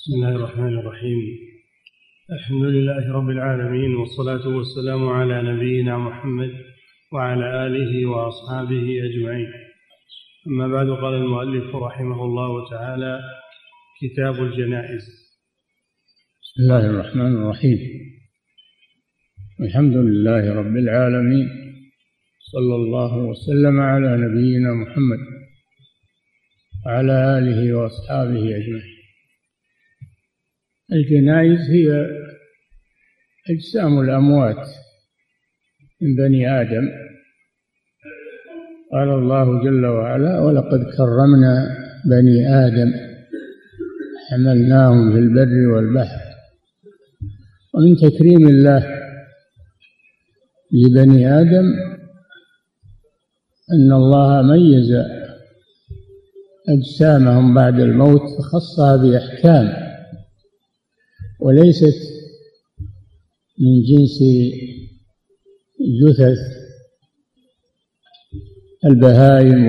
بسم الله الرحمن الرحيم. الحمد لله رب العالمين والصلاة والسلام على نبينا محمد وعلى آله وأصحابه أجمعين. أما بعد قال المؤلف رحمه الله تعالى كتاب الجنائز. بسم الله الرحمن الرحيم. الحمد لله رب العالمين صلى الله وسلم على نبينا محمد وعلى آله وأصحابه أجمعين. الجنائز هي أجسام الأموات من بني آدم. قال الله جل وعلا ولقد كرمنا بني آدم حملناهم في البر والبحر. ومن تكريم الله لبني آدم أن الله ميز أجسامهم بعد الموت فخصها بأحكام وليست من جنس جثث البهائم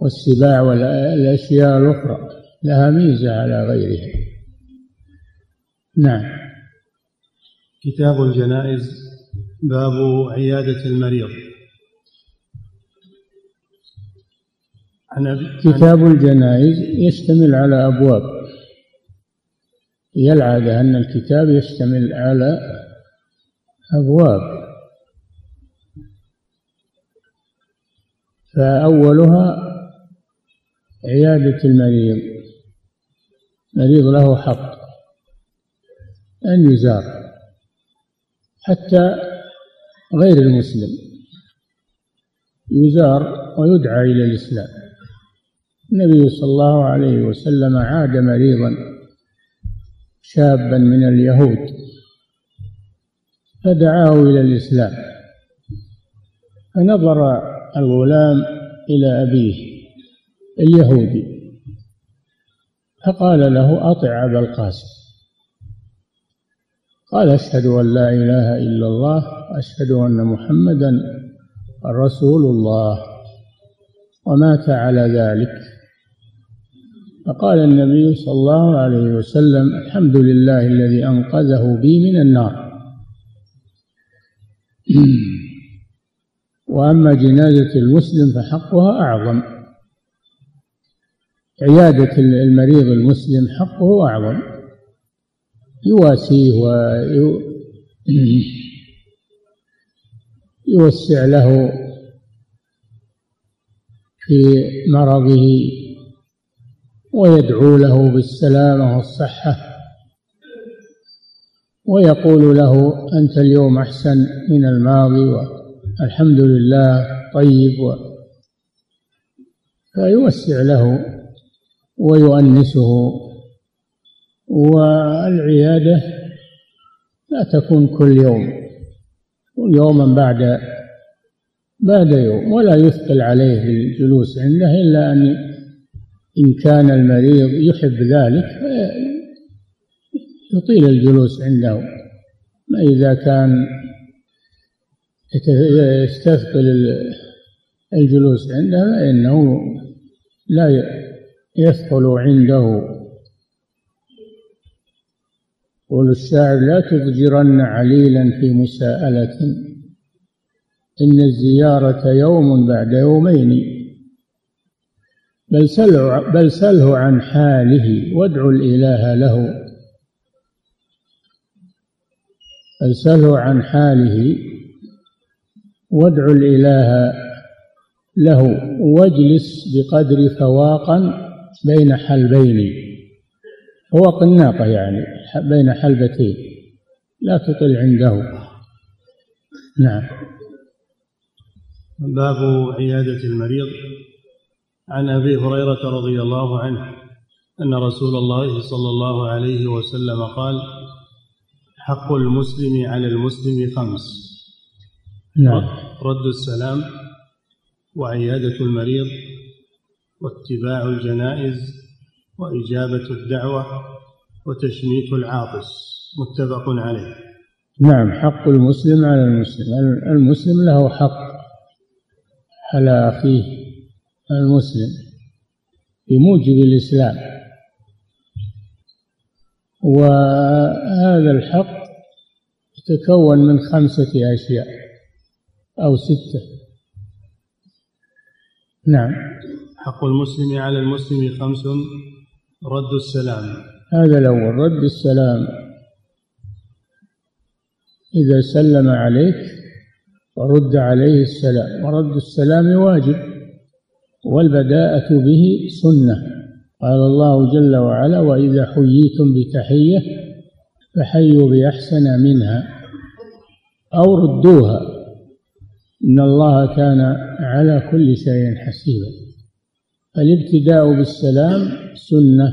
والسباع والأشياء الأخرى. لها ميزة على غيرها. نعم. كتاب الجنائز باب عيادة المريض. كتاب الجنائز يشتمل على أبواب. هي العادة أن الكتاب يشتمل على أبواب. فأولها عيادة المريض. المريض له حق أن يزار حتى غير المسلم. يزار ويدعى إلى الإسلام. النبي صلى الله عليه وسلم عاد مريضا. شابا من اليهود فدعاه إلى الإسلام. فنظر الغلام إلى أبيه اليهودي فقال له أطع أبا القاسم. قال أشهد أن لا إله إلا الله وأشهد أن محمدا رسول الله. ومات على ذلك. فقال النبي صلى الله عليه وسلم الحمد لله الذي أنقذه بي من النار. وأما جنازة المسلم فحقها أعظم. عيادة المريض المسلم حقه أعظم. يواسيه ويوسع له في مرضه ويدعو له بالسلامة والصحة. ويقول له أنت اليوم أحسن من الماضي والحمد لله طيب. و فيوسع له ويؤنسه. والعيادة لا تكون كل يوم يوما بعد بعد يوم ولا يثقل عليه الجلوس عنده إلا أن إن كان المريض يحب ذلك يطيل الجلوس عنده. ما إذا كان يستثقل الجلوس عنده فإنه لا يثقل عنده. قول الشاعر لا تضجرن عليلا في مساءلة. إن الزيارة يوم بعد يومين. بل سله بل سله عن حاله وادعو الإله له. بل سله عن حاله وادعو الإله له. واجلس بقدر فواقا بين حلبين. فواق الناقة يعني بين حلبتين. لا تطل عنده. نعم. باب عيادة المريض. عن أبي هريرة رضي الله عنه أن رسول الله صلى الله عليه وسلم قال حق المسلم على المسلم خمس. نعم. رد السلام وعيادة المريض واتباع الجنائز وإجابة الدعوة وتشميت العاطس متفق عليه. نعم حق المسلم على المسلم. المسلم له حق على أخيه. المسلم بموجب الإسلام. وهذا الحق يتكون من خمسة أشياء أو ستة. نعم. حق المسلم على المسلم خمس رد السلام. هذا الأول رد السلام. إذا سلم عليك ورد عليه السلام. ورد السلام واجب. والبداءة به سنة. قال الله جل وعلا وإذا حييتم بتحية فحيوا بأحسن منها أو ردوها. إن الله كان على كل شيء حسيبا. الابتداء بالسلام سنة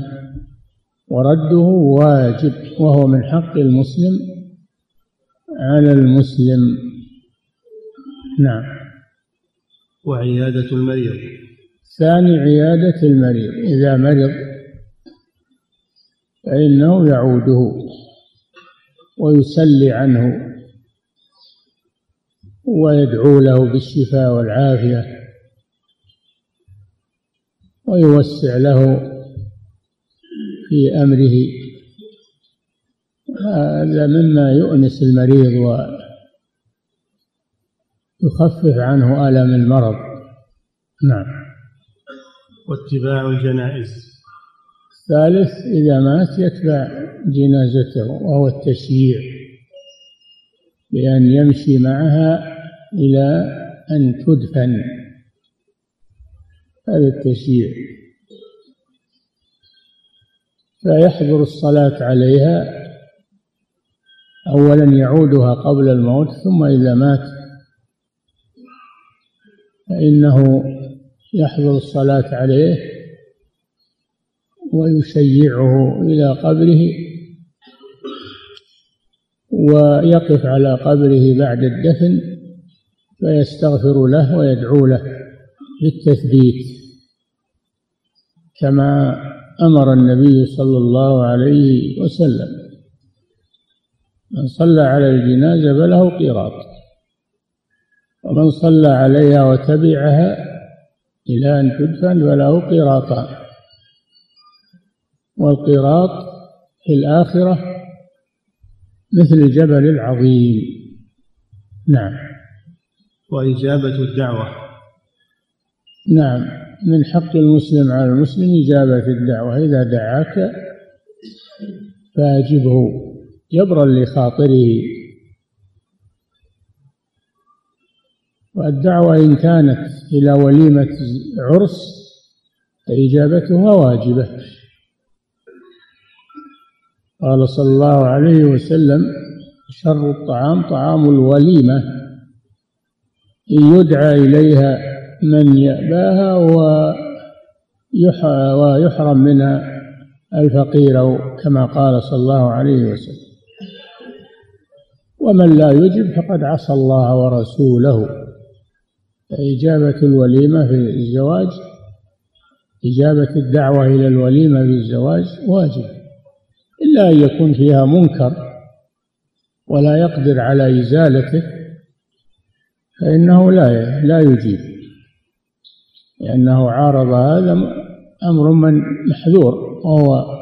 ورده واجب وهو من حق المسلم على المسلم. نعم. وعيادة المريض. ثاني عيادة المريض إذا مرض فإنه يعوده ويسلي عنه ويدعو له بالشفاء والعافية ويوسع له في أمره. هذا مما يؤنس المريض ويخفف عنه ألم المرض. نعم. واتباع الجنائز. الثالث إذا مات يتبع جنازته وهو التشييع بأن يمشي معها إلى أن تدفن. هذا التشييع. فيحضر الصلاة عليها. أولا يعودها قبل الموت ثم إذا مات فإنه يحضر الصلاة عليه ويشيعه إلى قبره ويقف على قبره بعد الدفن فيستغفر له ويدعو له بالتثبيت كما أمر النبي صلى الله عليه وسلم. من صلى على الجنازة فله قيراط. ومن صلى عليها وتبعها إلى أن تدفن فله قيراطان والقيراط في الآخرة مثل الجبل العظيم. نعم. وإجابة الدعوة. نعم. من حق المسلم على المسلم إجابة الدعوة. إذا دعاك فأجبه. جبرا لخاطره. والدعوة إن كانت إلى وليمة عرس فإجابتها واجبة. قال صلى الله عليه وسلم شر الطعام طعام الوليمة. إن يدعى إليها من يأباها ويحرم منها الفقير كما قال صلى الله عليه وسلم. ومن لا يجب فقد عصى الله ورسوله. فإجابة الوليمة في الزواج إجابة الدعوة إلى الوليمة في الزواج واجب إلا أن يكون فيها منكر ولا يقدر على إزالته فإنه لا لا يجيب لأنه عارض هذا أمر من محذور وهو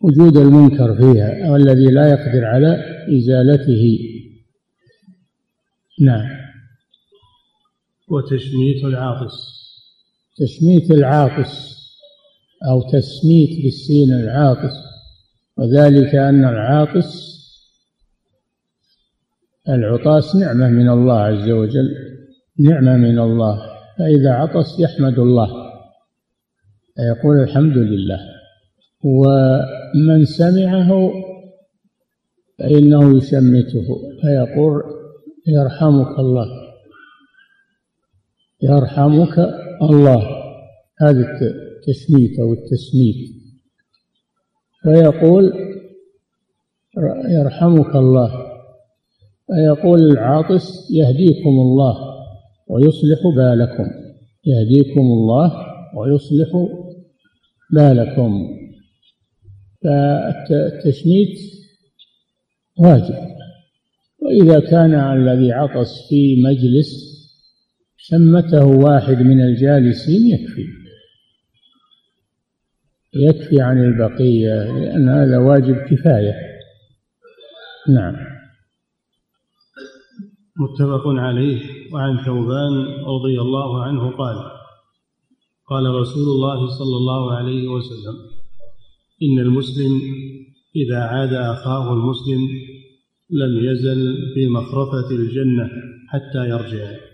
وجود المنكر فيها والذي لا يقدر على إزالته. نعم. وتشميت العاطس. تشميت العاطس أو تسميت بالسين العاطس وذلك أن العاطس العطاس نعمة من الله عز وجل نعمة من الله. فإذا عطس يحمد الله فيقول الحمد لله. ومن سمعه فإنه يشمته فيقول يرحمك الله. يرحمك الله. هذا التشميت أو التسميت. فيقول يرحمك الله. فيقول العاطس يهديكم الله ويصلح بالكم. يهديكم الله ويصلح بالكم. فالتشميت واجب. وإذا كان الذي عطس في مجلس شمته واحد من الجالسين يكفي. يكفي عن البقية لأن هذا واجب كفاية. نعم. متفق عليه. وعن ثوبان رضي الله عنه قال قال رسول الله صلى الله عليه وسلم إن المسلم إذا عاد أخاه المسلم لم يزل في مخرفة الجنة حتى يرجع.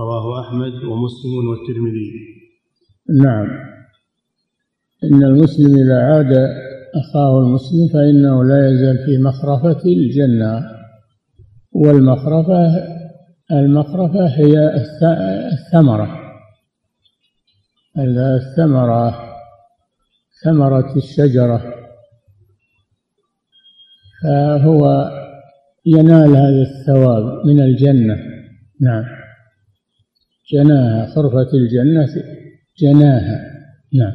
رواه أحمد ومسلم والترمذي. نعم. إن المسلم إذا عاد أخاه المسلم فإنه لا يزال في مخرفة الجنة. والمخرفة المخرفة هي الثمرة. الثمرة ثمرة الشجرة. فهو ينال هذا الثواب من الجنة. نعم. جناها خرفة الجنة جناها. نعم.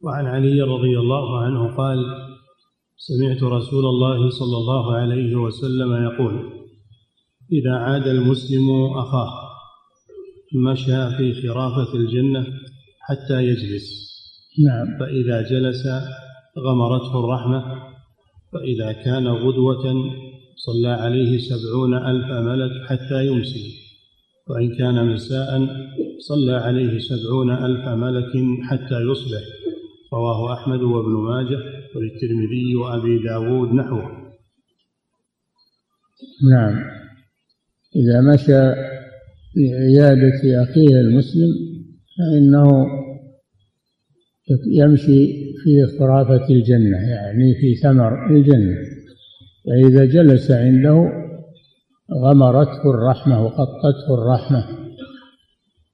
وعن علي رضي الله عنه قال سمعت رسول الله صلى الله عليه وسلم يقول إذا عاد المسلم أخاه مشى في خرافة الجنة حتى يجلس. نعم. فإذا جلس غمرته الرحمة فإذا كان غدوة صلى عليه سبعون ألف ملك حتى يمسي. وإن كان مساء صلى عليه سبعون ألف ملك حتى يصبح. رواه أحمد وابن ماجه وللترمذي وأبي داود نحوه. نعم. إذا مشى لعيادة أخيه المسلم فإنه يمشي في خرافة الجنة يعني في ثمر الجنة. فإذا جلس عنده غمرته الرحمة وقطته الرحمة.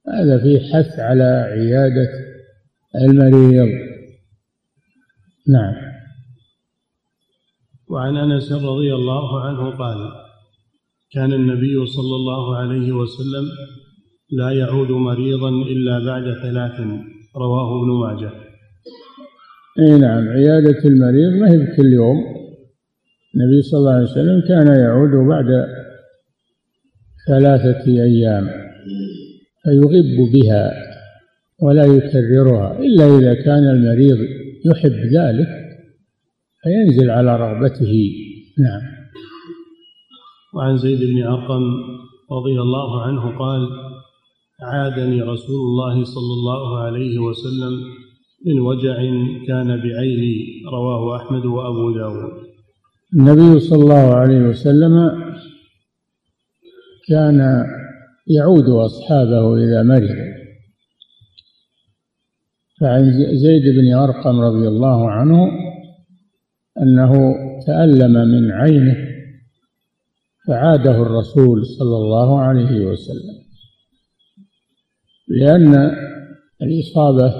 هذا في حث على عيادة المريض. نعم. وعن أنس رضي الله عنه قال كان النبي صلى الله عليه وسلم لا يعود مريضا إلا بعد ثلاث رواه ابن ماجه. أي نعم عيادة المريض ما هي بكل يوم. النبي صلى الله عليه وسلم كان يعود بعد ثلاثة أيام فيغب بها ولا يكررها إلا إذا كان المريض يحب ذلك فينزل على رغبته. نعم. وعن زيد بن أرقم رضي الله عنه قال عادني رسول الله صلى الله عليه وسلم من وجع كان بعيني رواه أحمد وأبو داود. النبي صلى الله عليه وسلم كان يعود أصحابه إذا مرض. فعن زيد بن أرقم رضي الله عنه أنه تألم من عينه فعاده الرسول صلى الله عليه وسلم لأن الإصابة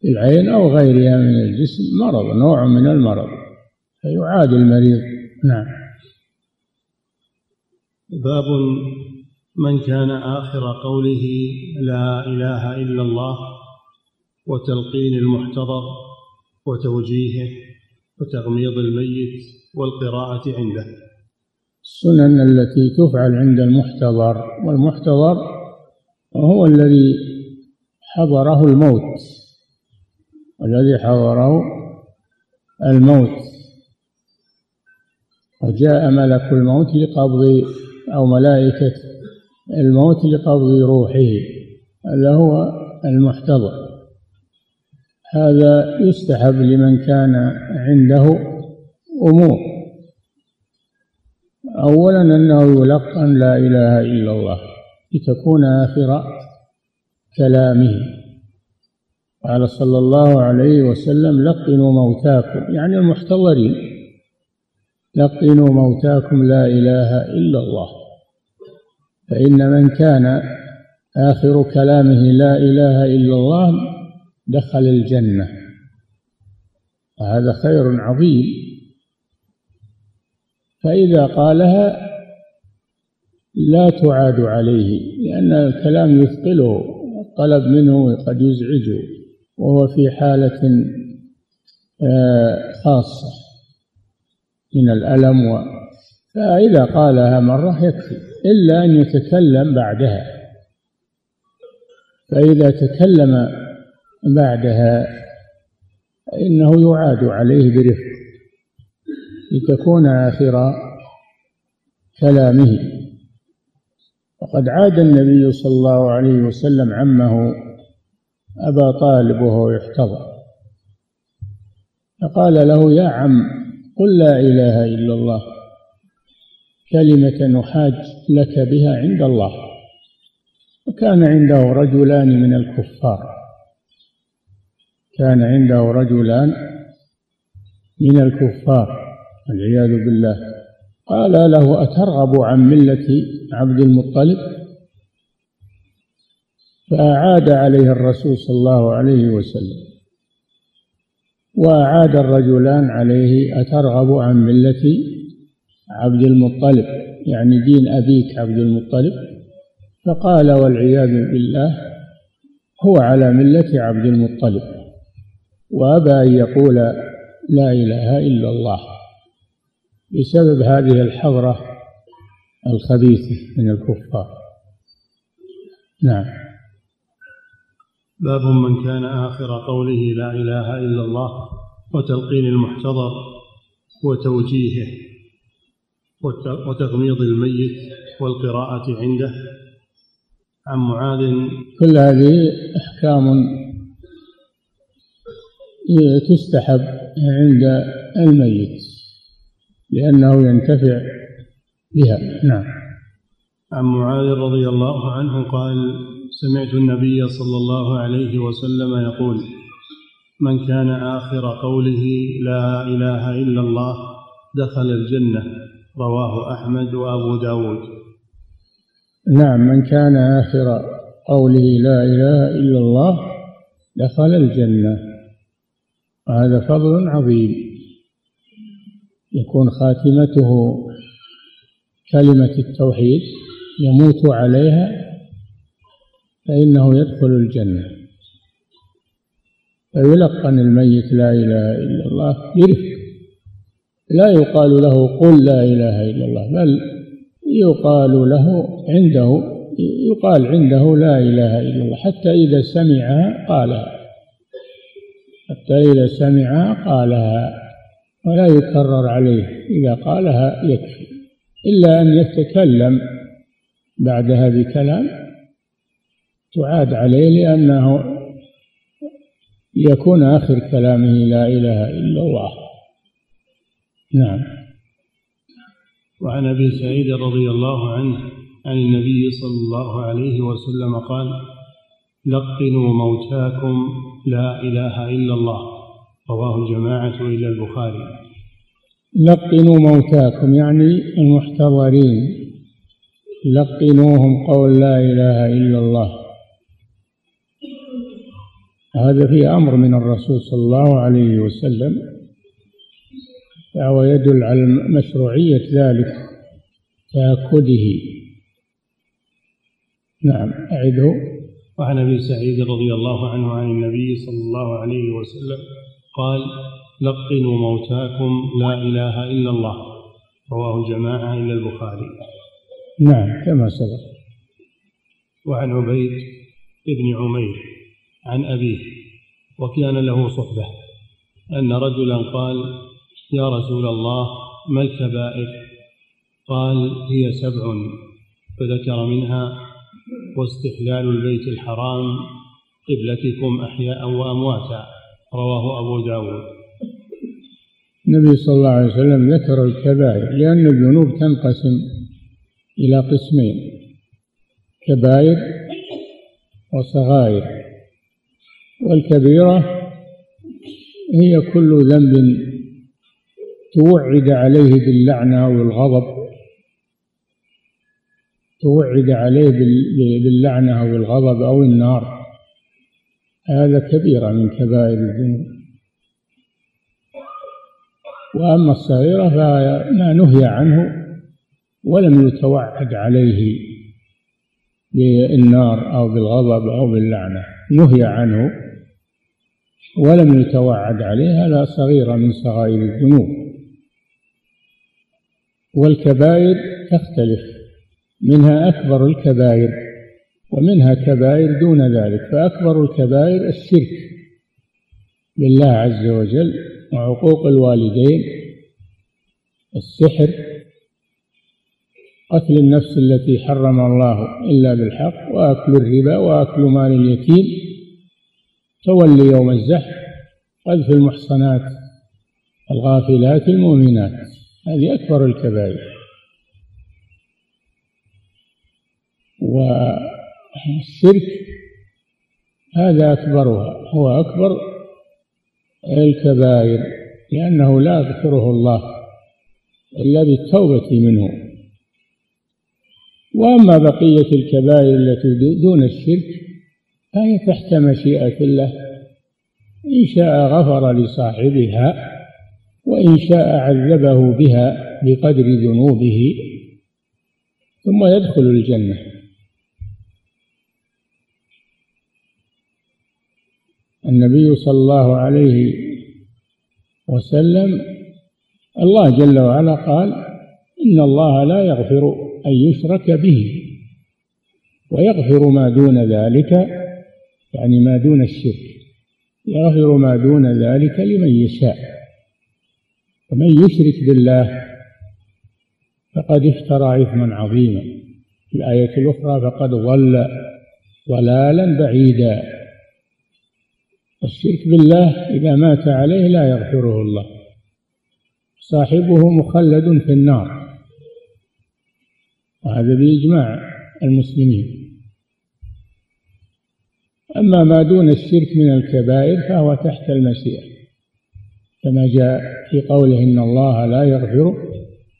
في العين أو غيرها من الجسم مرض نوع من المرض فيعاد المريض. نعم. باب من كان آخر قوله لا إله إلا الله وتلقين المحتضر وتوجيهه وتغميض الميت والقراءة عنده. السنن التي تفعل عند المحتضر والمحتضر هو الذي حضره الموت الذي حضره الموت. وجاء ملك الموت لقبض أو ملائكة الموت لقبض روحه هذا هو المحتضر. هذا يستحب لمن كان عنده أمور. أولا أنه يلقن لا إله إلا الله لتكون آخر كلامه. قال صلى الله عليه وسلم لقنوا موتاكم. يعني المحتضرين لقنوا موتاكم لا إله إلا الله. فإن من كان آخر كلامه لا إله إلا الله دخل الجنة. وهذا خير عظيم. فإذا قالها لا تعاد عليه لأن الكلام يثقله الطلب منه قد يزعجه وهو في حالة آه، خاصة من الألم فإذا قالها مرة يكفي. إلا أن يتكلم بعدها. فإذا تكلم بعدها فإنه يعاد عليه برفق لتكون آخر كلامه. وقد عاد النبي صلى الله عليه وسلم عمه أبا طالب وهو يحتضر. فقال له يا عم قل لا إله إلا الله. كلمة نحاج لك بها عند الله وكان عنده رجلان من الكفار. كان عنده رجلان من الكفار والعياذ بالله. قال له أترغب عن ملة عبد المطلب؟ فأعاد عليه الرسول صلى الله عليه وسلم. وأعاد الرجلان عليه أترغب عن ملة عبد المطلب يعني دين أبيك عبد المطلب فقال والعياذ بالله هو على ملة عبد المطلب وأبى أن يقول لا إله إلا الله بسبب هذه الحضرة الخبيثة من الكفار. نعم. باب من كان آخر قوله لا إله إلا الله وتلقين المحتضر وتوجيهه. وتغميض الميت والقراءة عنده. عن معاذ كل هذه أحكام تستحب عند الميت لأنه ينتفع بها. نعم. عن معاذ رضي الله عنه قال سمعت النبي صلى الله عليه وسلم يقول من كان آخر قوله لا إله إلا الله دخل الجنة. رواه أحمد وأبو داود. نعم من كان آخر قوله لا إله إلا الله دخل الجنة. وهذا فضل عظيم. يكون خاتمته كلمة التوحيد يموت عليها فإنه يدخل الجنة. فيلقن الميت لا إله إلا الله يرفق لا يقال له قل لا إله إلا الله بل يقال له عنده يقال عنده لا إله إلا الله حتى إذا سمعها قالها حتى إذا سمعها قالها ولا يكرر عليه إذا قالها يكفي إلا أن يتكلم بعدها بكلام تعاد عليه لأنه يكون آخر كلامه لا إله إلا الله. نعم. وعن أبي سعيد رضي الله عنه عن النبي صلى الله عليه وسلم قال لقنوا موتاكم لا إله إلا الله. رواه الجماعة إلى البخاري. لقنوا موتاكم يعني المحتضرين. لقنوهم قول لا إله إلا الله. هذا في أمر من الرسول صلى الله عليه وسلم. فهو يدل على مشروعية ذلك تأكده. نعم أعده وعن أبي سعيد رضي الله عنه عن النبي صلى الله عليه وسلم قال لقنوا موتاكم لا إله إلا الله. رواه جماعة إلى البخاري. نعم كما سبق. وعن عبيد بن عمير عن أبيه وكان له صحبة أن رجلا قال يا رسول الله ما الكبائر؟ قال هي سبع فذكر منها واستحلال البيت الحرام قبلتكم أحياء وأمواتا. رواه أبو داود. النبي صلى الله عليه وسلم ذكر الكبائر لأن الذنوب تنقسم إلى قسمين كبائر وصغائر. والكبيرة هي كل ذنب توعد عليه باللعنة أو الغضب توعد عليه باللعنة أو الغضب أو النار. هذا كبيرة من كبائر الذنوب. وأما الصغيرة فما نهي عنه ولم يتوعد عليه بالنار أو بالغضب أو باللعنة. نهي عنه ولم يتوعد عليها لا صغيرة من صغائر الذنوب. والكبائر تختلف. منها أكبر الكبائر ومنها كبائر دون ذلك فأكبر الكبائر الشرك بالله عز وجل وعقوق الوالدين السحر قتل النفس التي حرم الله إلا بالحق وأكل الربا وأكل مال اليتيم تولي يوم الزحف قذف المحصنات الغافلات المؤمنات. هذه أكبر الكبائر. والشرك هذا أكبرها هو أكبر الكبائر لأنه لا يغفره الله إلا بالتوبة منه. وأما بقية الكبائر التي دون الشرك فهي تحت مشيئة الله إن شاء غفر لصاحبها. وإن شاء عذبه بها بقدر ذنوبه ثم يدخل الجنة. النبي صلى الله عليه وسلم الله جل وعلا قال إن الله لا يغفر أن يشرك به ويغفر ما دون ذلك يعني ما دون الشرك يغفر ما دون ذلك لمن يشاء. ومن يشرك بالله فقد افترى إثما عظيما. في الآية الأخرى فقد ضل ضلالا بعيدا. الشرك بالله إذا مات عليه لا يغفره الله. صاحبه مخلد في النار. وهذا بإجماع المسلمين. أما ما دون الشرك من الكبائر فهو تحت المشيئة. كما جاء في قوله إن الله لا يغفر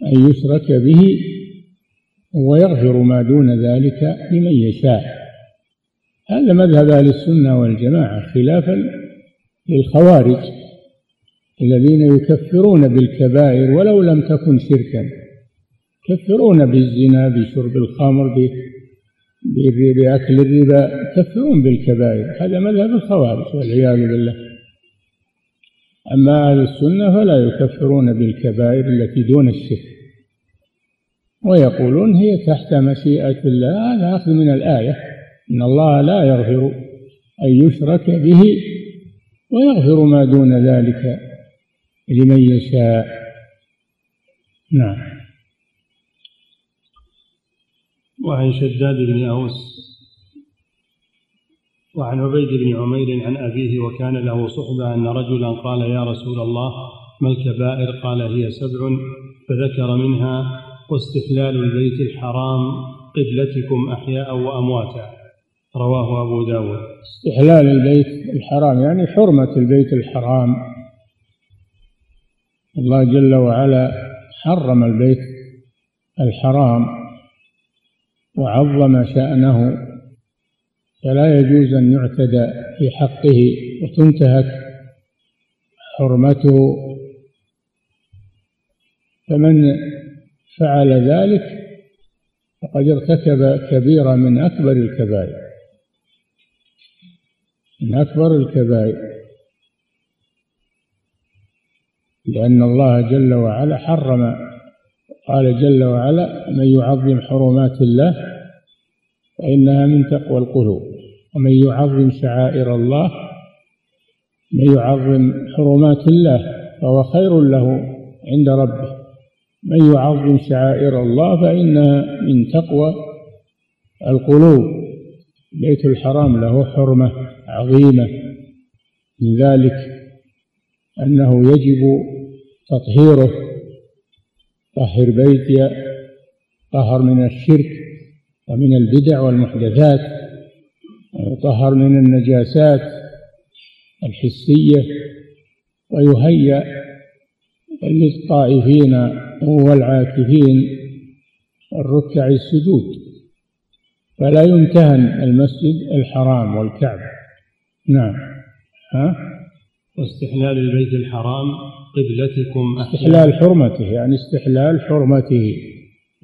أن يشرك به ويغفر ما دون ذلك لمن يشاء. هذا مذهب أهل السنة والجماعة خلافا للخوارج الذين يكفرون بالكبائر ولو لم تكن شركا. يكفرون بالزنا بشرب الخمر بأكل الربا يكفرون بالكبائر. هذا مذهب الخوارج والعياذ بالله. أما أهل السنة فلا يكفرون بالكبائر التي دون الشرك ويقولون هي تحت مشيئة الله هذا أخذ من الآية. إن الله لا يغفر أن يشرك به ويغفر ما دون ذلك لمن يشاء. نعم. وعن شداد بن أوس وعن عبيد بن عمير عن أبيه وكان له صحبة أن رجلا قال يا رسول الله ما الكبائر؟ قال هي سبع. فذكر منها واستحلال البيت الحرام قبلتكم أحياء وأمواتا. رواه أبو داود. استحلال البيت الحرام يعني حرمة البيت الحرام. الله جل وعلا حرم البيت الحرام وعظم شأنه. فلا يجوز أن يعتدى في حقه وتنتهك حرمته. فمن فعل ذلك فقد ارتكب كبيرة من أكبر الكبائر من أكبر الكبائر. لأن الله جل وعلا حرم قال جل وعلا من يعظم حرمات الله فإنها من تقوى القلوب. ومن يعظم شعائر الله من يعظم حرمات الله فهو خير له عند ربه. من يعظم شعائر الله فإنها من تقوى القلوب. بيت الحرام له حرمة عظيمة. من ذلك أنه يجب تطهيره. طهر بيتي طهر من الشرك ومن البدع والمحدثات. ويطهر من النجاسات الحسية ويهيأ للطائفين والعاكفين الركع السجود فلا يمتهن المسجد الحرام والكعبة. نعم. ها؟ واستحلال البيت الحرام قبلتكم استحلال حرمته يعني استحلال حرمته.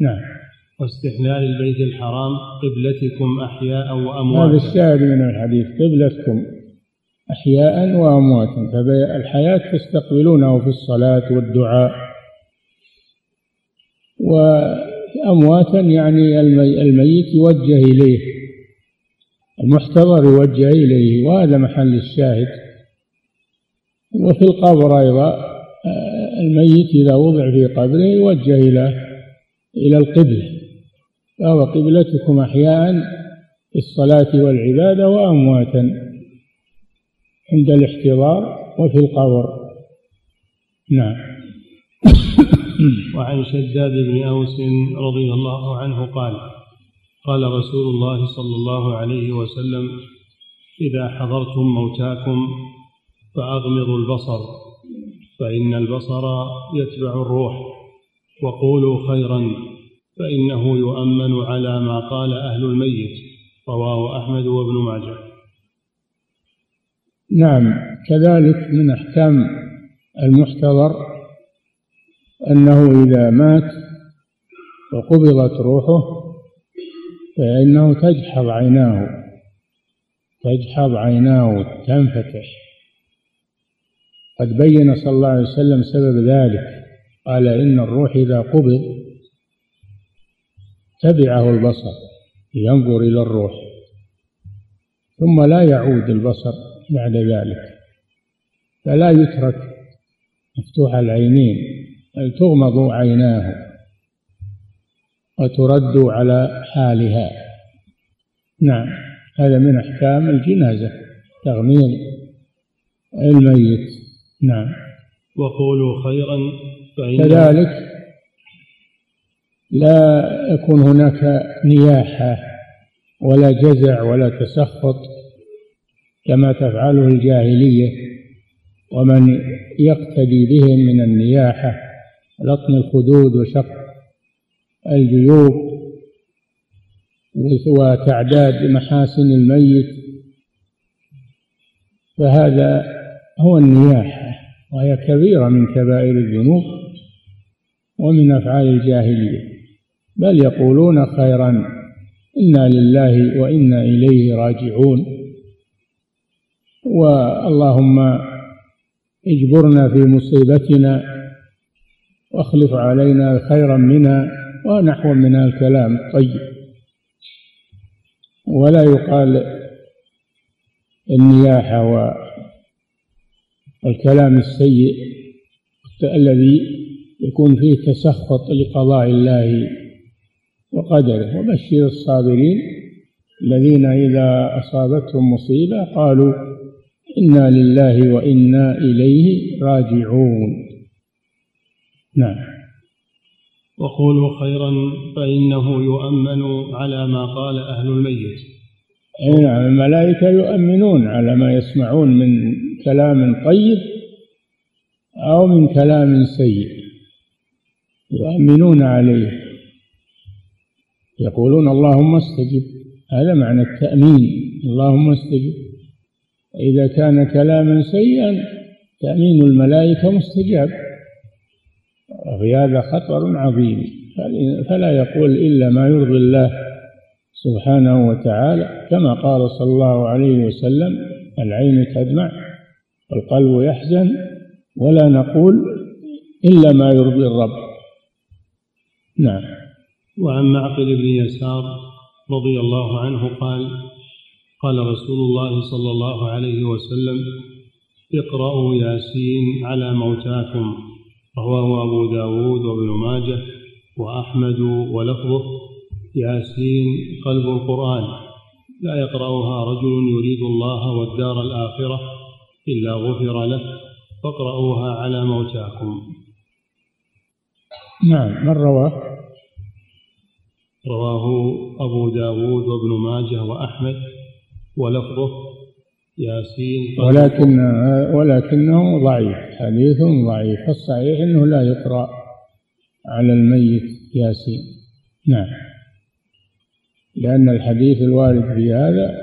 نعم. واستحلال البيت الحرام قبلتكم أحياء وأمواتا هذا الشاهد من الحديث قبلتكم أحياء وأمواتا فالحياة تستقبلونه في الصلاة والدعاء. وأمواتا يعني الميت يوجه إليه المحتضر يوجه إليه وهذا محل الشاهد. وفي القبر أيضا الميت إذا وضع في قبره يوجه إلى إلى القبلة. فهو قبلتكم أحياء في الصلاة والعبادة وأمواتا عند الاحتضار وفي القبر. نعم. وعن شداد بن أوس رضي الله عنه قال قال رسول الله صلى الله عليه وسلم إذا حضرتم موتاكم فأغمضوا البصر فإن البصر يتبع الروح وقولوا خيرا. فإنه يؤمن على ما قال أهل الميت رواه أحمد وابن ماجه. نعم كذلك من أحكام المحتضر أنه إذا مات وقبضت روحه فإنه تجحظ عيناه تجحظ عيناه تنفتح. قد بين صلى الله عليه وسلم سبب ذلك قال إن الروح إذا قبض تبعه البصر ينظر إلى الروح. ثم لا يعود البصر بعد ذلك. فلا يترك مفتوح العينين بل تغمض عيناه وترد على حالها. نعم هذا من أحكام الجنازة تغميض الميت. نعم. وقولوا خيرا فإن كذلك لا يكون هناك نياحة ولا جزع ولا تسخط كما تفعله الجاهلية ومن يقتدي بهم من النياحة لطم الخدود وشق الجيوب وتعداد محاسن الميت فهذا هو النياحة وهي كبيرة من كبائر الذنوب ومن أفعال الجاهلية. بل يقولون خيرا. إنا لله وإنا إليه راجعون. واللهم اجبرنا في مصيبتنا واخلف علينا خيرا منها ونحو من الكلام. الطيب ولا يقال النياحة والكلام السيء الذي يكون فيه تسخط لقضاء الله وقدره. وبشر الصابرين الذين إذا أصابتهم مصيبة قالوا إنا لله وإنا إليه راجعون. نعم. وقولوا خيرا فإنه يؤمن على ما قال أهل الميت. أي نعم الملائكة يؤمنون على ما يسمعون من كلام طيب أو من كلام سيء. يؤمنون عليه. يقولون اللهم استجب هذا معنى التأمين اللهم استجب. إذا كان كلاما سيئا تأمين الملائكة مستجاب. وفي هذا خطر عظيم. فلا يقول إلا ما يرضي الله سبحانه وتعالى. كما قال صلى الله عليه وسلم العين تدمع والقلب يحزن ولا نقول إلا ما يرضي الرب. نعم. وعن معقل بن يسار رضي الله عنه قال قال رسول الله صلى الله عليه وسلم اقرأوا ياسين على موتاكم رواه أبو داود وابن ماجه وأحمد ولفظه ياسين قلب القرآن لا يقرأها رجل يريد الله والدار الآخرة إلا غفر له فاقرأوها على موتاكم. نعم من رواه؟ رواه أبو داود وابن ماجه وأحمد ولفظه ياسين. ولكن ولكنه ضعيف. حديث ضعيف. الصحيح أنه لا يقرأ على الميت ياسين. نعم. لأن الحديث الوارد في هذا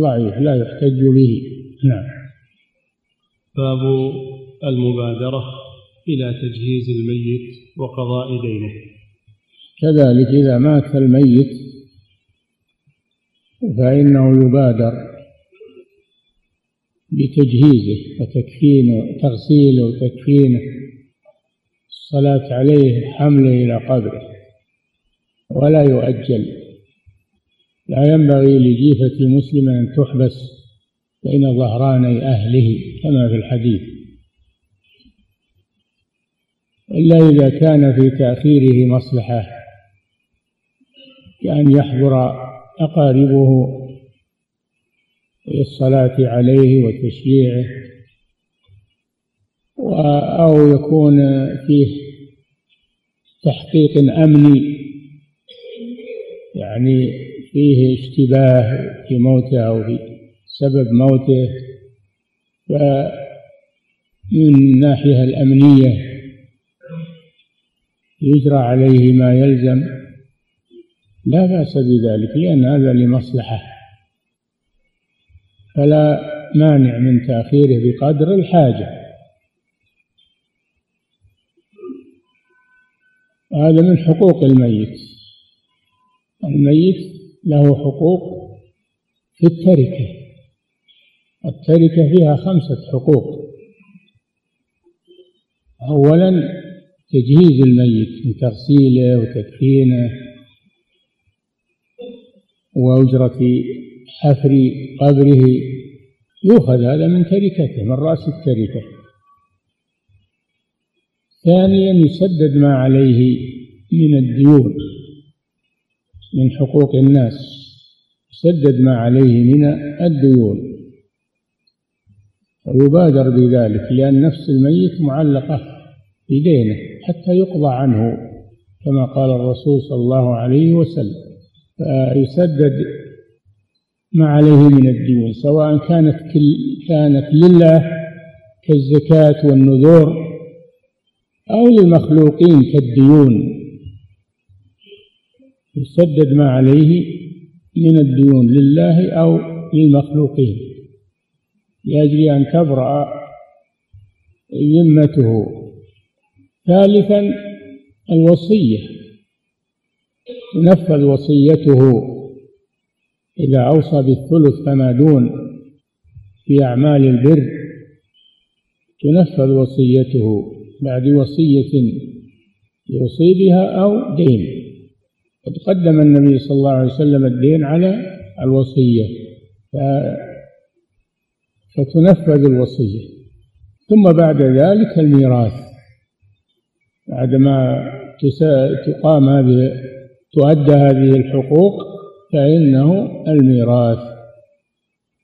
ضعيف. لا يحتج به. نعم. باب المبادرة إلى تجهيز الميت وقضاء دينه. كذلك إذا مات الميت فإنه يبادر بتجهيزه وتكفينه وتغسيله وتكفينه الصلاة عليه حمله إلى قبره ولا يؤجل. لا ينبغي لجيفة مسلم أن تحبس بين ظهراني أهله كما في الحديث. إلا إذا كان في تأخيره مصلحة. كأن يحضر أقاربه للصلاة عليه وتشييعه أو يكون فيه تحقيق أمني يعني فيه اشتباه في موته أو في سبب موته فمن الناحية الأمنية يجرى عليه ما يلزم. لا بأس بذلك لأن هذا لمصلحة. فلا مانع من تأخيره بقدر الحاجة. هذا من حقوق الميت. الميت له حقوق في التركة. التركة فيها خمسة حقوق. أولا تجهيز الميت من تغسيله وتكفينه وأجرة حفر قبره يؤخذ هذا من تركته من رأس التركة ثانيا يسدد ما عليه من الديون من حقوق الناس. يسدد ما عليه من الديون. ويبادر بذلك لأن نفس الميت معلقة بدينه حتى يقضى عنه كما قال الرسول صلى الله عليه وسلم. فيسدد ما عليه من الديون سواء كانت كل كانت لله كالزكاة والنذور أو للمخلوقين كالديون. يسدد ما عليه من الديون لله أو للمخلوقين. لأجل أن تبرأ ذمته. ثالثا الوصية. تنفذ وصيته إذا أوصى بالثلث فما دون في أعمال البر تنفذ وصيته بعد وصية يوصي بها أو دين. قد قدم النبي صلى الله عليه وسلم الدين على الوصية فتنفذ الوصية. ثم بعد ذلك الميراث بعدما تقام هذه تؤدى هذه الحقوق فإنه الميراث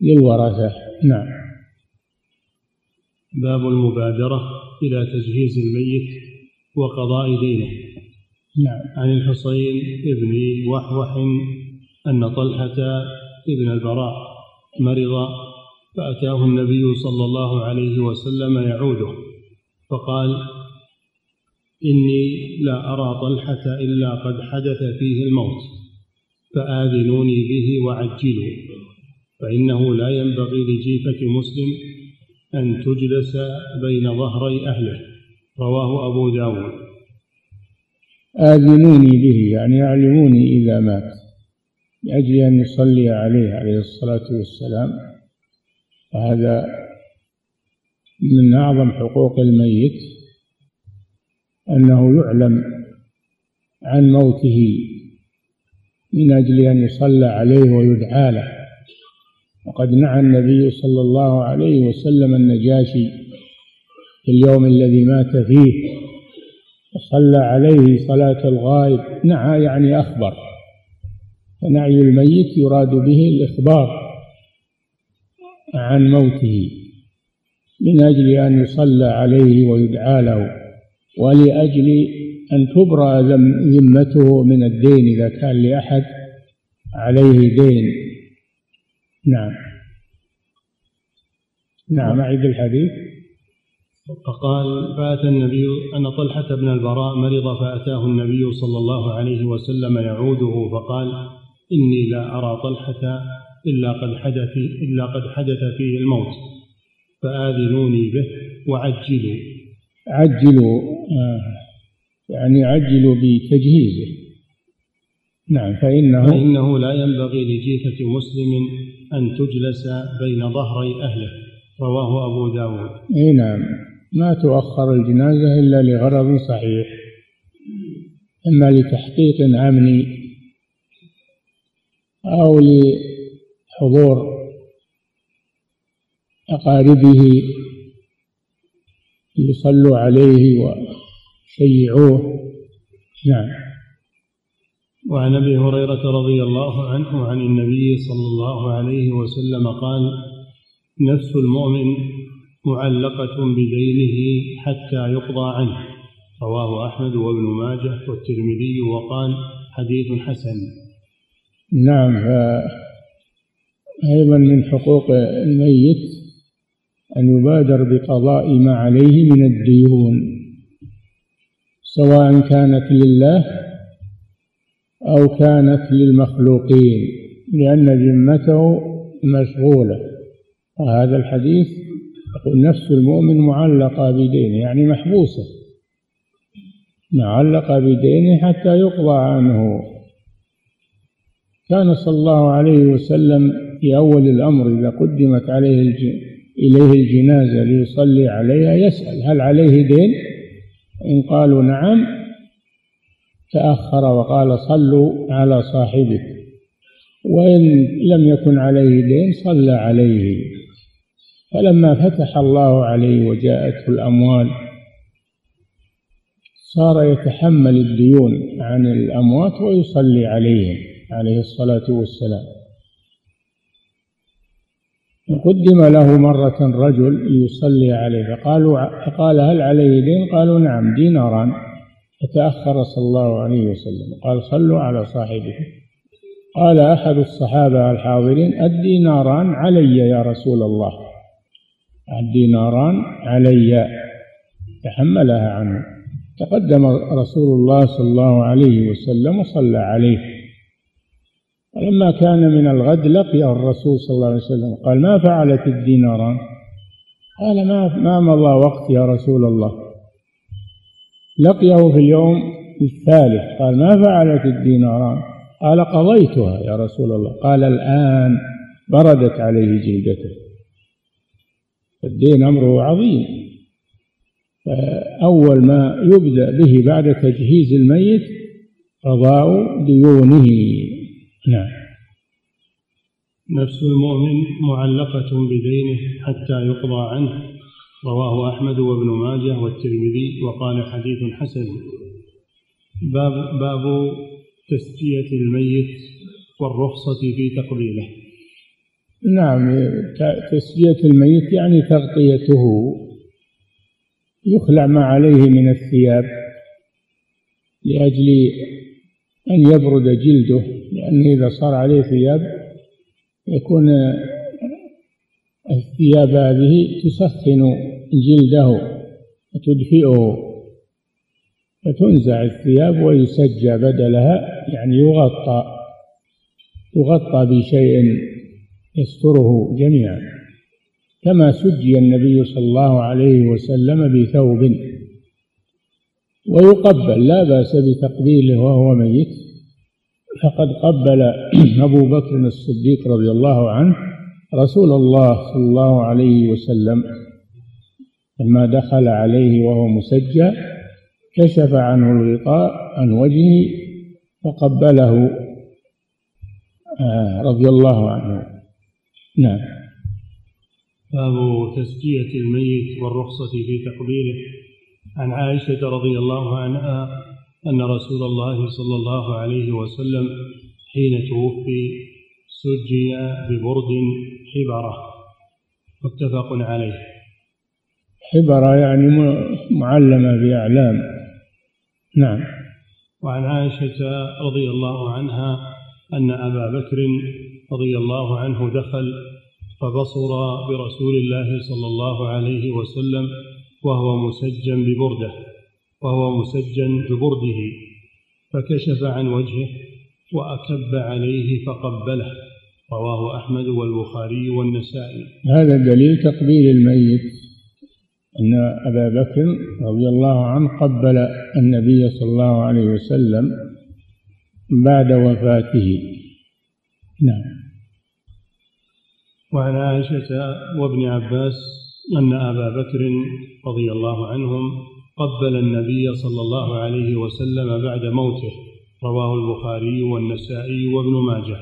للورثة. نعم. باب المبادرة إلى تجهيز الميت وقضاء دينه. نعم. عن الحصين بن وحوح أن طلحة ابن البراء مرض فأتاه النبي صلى الله عليه وسلم يعوده فقال إني لا أرى طلحة إلا قد حدث فيه الموت فآذنوني به وعجلوا فإنه لا ينبغي لجيفة مسلم أن تجلس بين ظهري أهله. رواه أبو داود. آذنوني به يعني أعلموني إذا مات لأجل أن يصلي عليه عليه الصلاة والسلام. وهذا من أعظم حقوق الميت. أنه يعلم عن موته من أجل أن يصلى عليه ويدعى له. وقد نعى النبي صلى الله عليه وسلم النجاشي في اليوم الذي مات فيه وصلى عليه صلاة الغائب. نعى يعني أخبر. فنعي الميت يراد به الإخبار عن موته من أجل أن يصلى عليه ويدعى له. ولأجل أن تبرأ ذمته من الدين إذا كان لأحد عليه دين. نعم. نعم أعد الحديث. فقال فأتى النبي أن طلحة بن البراء مرض فأتاه النبي صلى الله عليه وسلم يعوده فقال إني لا أرى طلحة إلا قد حدث إلا قد حدث فيه الموت فآذنوني به وعجلوا. عجلوا آه يعني عجلوا بتجهيزه. نعم فإنه فإنه لا ينبغي لجيفة مسلم أن تجلس بين ظهري أهله رواه أبو داود. أي نعم ما تؤخر الجنازة إلا لغرض صحيح إما لتحقيق أمني أو لحضور أقاربه يصلوا عليه ويشيعوه نعم. وعن أبي هريرة رضي الله عنه عن النبي صلى الله عليه وسلم قال نفس المؤمن معلقة بدينه حتى يقضى عنه. رواه أحمد وابن ماجه والترمذي وقال حديث حسن. نعم. أيضا من حقوق الميت أن يبادر بقضاء ما عليه من الديون سواء كانت لله أو كانت للمخلوقين لأن ذمته مشغولة. وهذا الحديث يقول نفس المؤمن معلقة بدينه يعني محبوسة معلقة بدينه حتى يقضى عنه. كان صلى الله عليه وسلم في أول الأمر إذا قدمت عليه إليه الجنازة ليصلي عليها يسأل هل عليه دين؟ إن قالوا نعم تأخر وقال صلوا على صاحبه. وإن لم يكن عليه دين صلى عليه. فلما فتح الله عليه وجاءته الأموال صار يتحمل الديون عن الأموات ويصلي عليهم عليه الصلاة والسلام. قدم له مرة رجل يصلي عليه فقالوا فقال هل عليه دين؟ قالوا نعم ديناران. فتأخر صلى الله عليه وسلم قال صلوا على صاحبه. قال أحد الصحابة الحاضرين الديناران علي يا رسول الله. الديناران علي تحملها عنه. تقدم رسول الله صلى الله عليه وسلم وصلى عليه. ولما كان من الغد لقي الرسول صلى الله عليه وسلم قال ما فعلت الديناران قال ما ما مضى وقت يا رسول الله. لقيه في اليوم الثالث قال ما فعلت الديناران قال قضيتها يا رسول الله. قال الآن بردت عليه جلدته. الدين أمره عظيم. فأول ما يبدأ به بعد تجهيز الميت قضاء ديونه. نعم. نفس المؤمن معلقة بدينه حتى يقضى عنه. رواه أحمد وابن ماجه والترمذي وقال حديث حسن. باب باب تسجية الميت والرخصة في تقبيله. نعم تسجية الميت يعني تغطيته. يخلع ما عليه من الثياب لأجل أن يبرد جلده. لأن إذا صار عليه ثياب يكون الثياب هذه تسخن جلده وتدفئه. فتنزع الثياب ويسجى بدلها يعني يغطى يغطى بشيء يستره جميعا. كما سجي النبي صلى الله عليه وسلم بثوب. ويقبل لا بأس بتقبيله وهو ميت. فقد قبل أبو بكر الصديق رضي الله عنه رسول الله صلى الله عليه وسلم لما دخل عليه وهو مسجى كشف عنه الغطاء عن وجهه فقبله آه، رضي الله عنه. نعم. باب تزكية الميت والرخصة في تقبيله. عن عائشة رضي الله عنها أن رسول الله صلى الله عليه وسلم حين توفي سجي ببرد حبرة. متفق عليه. حبرة يعني معلمة بأعلام. نعم. وعن عائشة رضي الله عنها أن أبا بكر رضي الله عنه دخل فبصر برسول الله صلى الله عليه وسلم وهو مسجن ببرده. وهو مسجن ببرده فكشف عن وجهه وأكب عليه فقبله. رواه أحمد والبخاري والنسائي. هذا دليل تقبيل الميت. أن أبا بكر رضي الله عنه قبل النبي صلى الله عليه وسلم بعد وفاته. نعم. وعن عائشة وابن عباس أن أبا بكر رضي الله عنهم قبل النبي صلى الله عليه وسلم بعد موته رواه البخاري والنسائي وابن ماجه.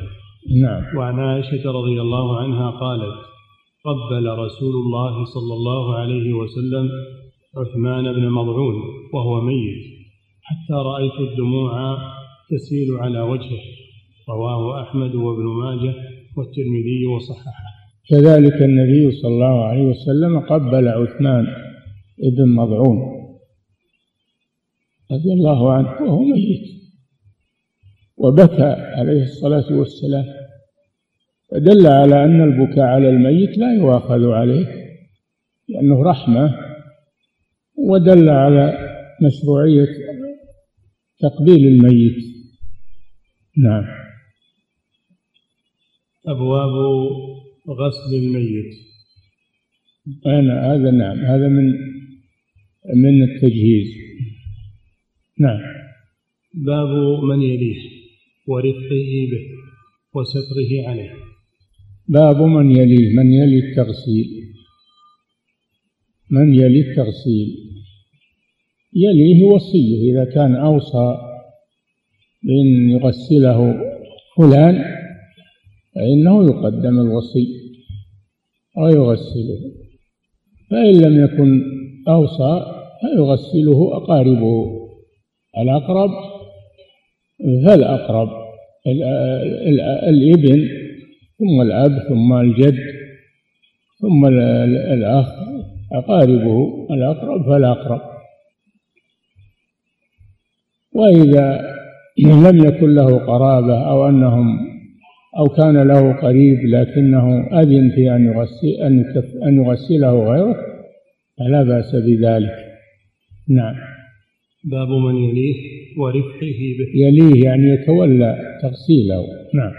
نعم. وعن عائشة رضي الله عنها قالت قبل رسول الله صلى الله عليه وسلم عثمان بن مضعون وهو ميت حتى رأيت الدموع تسيل على وجهه. رواه أحمد وابن ماجه والترمذي وصححه. كذلك النبي صلى الله عليه وسلم قبل عثمان بن مضعون. رضي الله عنه وهو ميت. وبكى عليه الصلاة والسلام. فدل على أن البكاء على الميت لا يؤاخذ عليه لأنه رحمة. ودل على مشروعية تقبيل الميت. نعم. أبواب غسل الميت. أنا هذا نعم هذا من من التجهيز. نعم. باب من يليه ورفقه به وستره عليه. باب من يليه من يلي التغسيل. من يلي التغسيل. يليه وصيه إذا كان أوصى بأن يغسله فلان فإنه يقدم الوصي ويغسله فإن لم يكن أوصى فيغسله أقاربه. الأقرب؟ فالأقرب الإبن ثم الأب ثم الجد ثم الأخ أقاربه الأقرب فالأقرب. وإذا لم يكن له قرابة أو أنهم أو كان له قريب لكنه أذن في أن يغسل أن يغسله غيره فلا بأس بذلك. نعم. باب من يليه ورفقه به. يليه يعني يتولى تغسيله. نعم.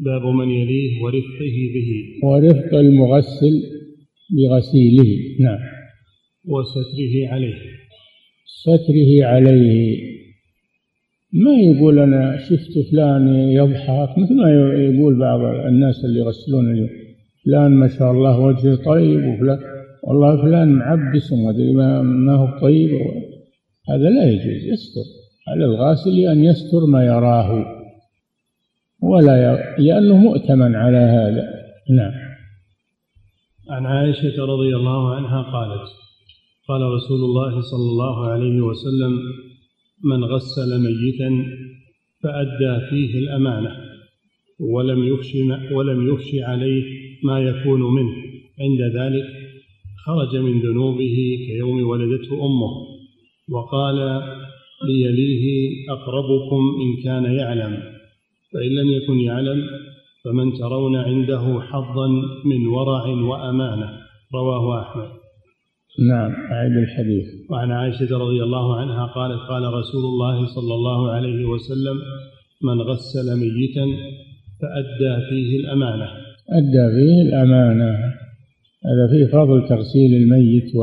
باب من يليه ورفقه به. ورفق المغسل بغسيله. نعم. وستره عليه. ستره عليه. ما يقول أنا شفت فلان يضحك؟ مثل ما يقول بعض الناس اللي يغسلون اليوم. فلان ما شاء الله وجهه طيب وفلان والله فلان معبس وما ما هو طيب. هذا لا يجوز يستر. على الغاسل أن يستر ما يراه ولا يرى لأنه مؤتمن على هذا. نعم. عن عائشة رضي الله عنها قالت قال رسول الله صلى الله عليه وسلم من غسل ميتا فأدى فيه الأمانة ولم يفش ولم يفش عليه ما يكون منه. عند ذلك خرج من ذنوبه كيوم ولدته أمه. وقال ليليه أقربكم إن كان يعلم فإن لم يكن يعلم فمن ترون عنده حظا من ورع وأمانة. رواه أحمد. نعم أعد الحديث. وعن عائشة رضي الله عنها قالت قال رسول الله صلى الله عليه وسلم من غسل ميتا فأدى فيه الأمانة. أدى فيه الأمانة. هذا فيه فضل تغسيل الميت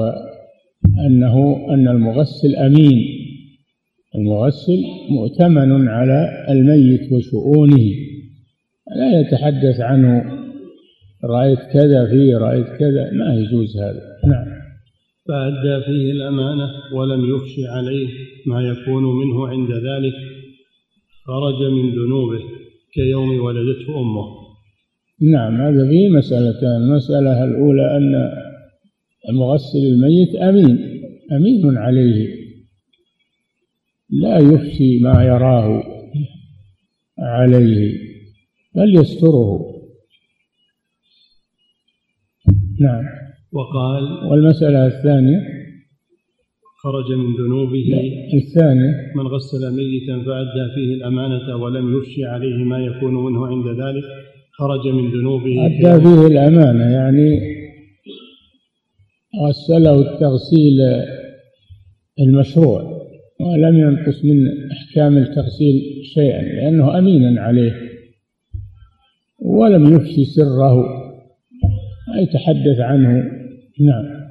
وأنه أن المغسل أمين. المغسل مؤتمن على الميت وشؤونه. لا يتحدث عنه رأيت كذا فيه رأيت كذا. ما يجوز هذا. نعم. فأدى فيه الأمانة ولم يفش عليه ما يكون منه عند ذلك. خرج من ذنوبه كيوم ولدته أمه. نعم هذا فيه مسألتان. المسألة الأولى أن المغسل الميت أمين. أمين عليه. لا يفشي ما يراه عليه بل يستره. نعم. وقال والمسألة الثانية؟ خرج من ذنوبه. الثانية؟ من غسل ميتا فأدى فيه الأمانة ولم يفشي عليه ما يكون منه عند ذلك. خرج من ذنوبه. أدى فيه الأمانة يعني غسله التغسيل المشروع ولم ينقص من أحكام التغسيل شيئا لأنه أمين عليه ولم يفشي سره يتحدث عنه. نعم.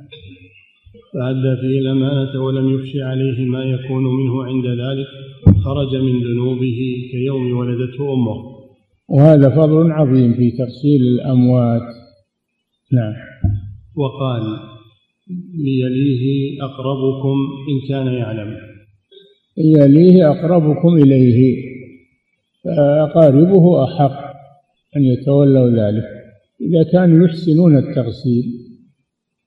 فأدى فيه الأمانة ولم يفش عليه ما يكون منه عند ذلك خرج من ذنوبه كيوم ولدته أمه. وهذا فضل عظيم في تغسيل الأموات. نعم. وقال ليليه أقربكم إن كان يعلم. يليه أقربكم إليه. فأقاربه أحق أن يتولوا ذلك. إذا كانوا يحسنون التغسيل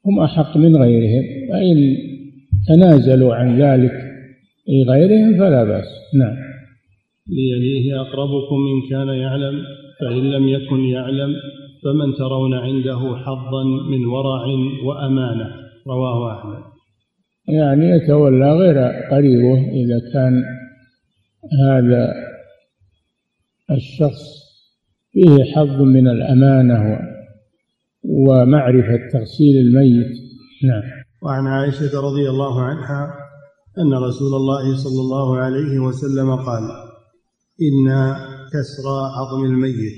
هم أحق من غيرهم. فإن تنازلوا عن ذلك لغيرهم فلا بأس. نعم. ليليه أقربكم إن كان يعلم فإن لم يكن يعلم فمن ترون عنده حظا من ورع وأمانة. رواه أحمد. يعني يتولى غير قريبه إذا كان هذا الشخص فيه حظ من الأمانة ومعرفة تغسيل الميت. نعم. وعن عائشة رضي الله عنها أن رسول الله صلى الله عليه وسلم قال إن كسر عظم الميت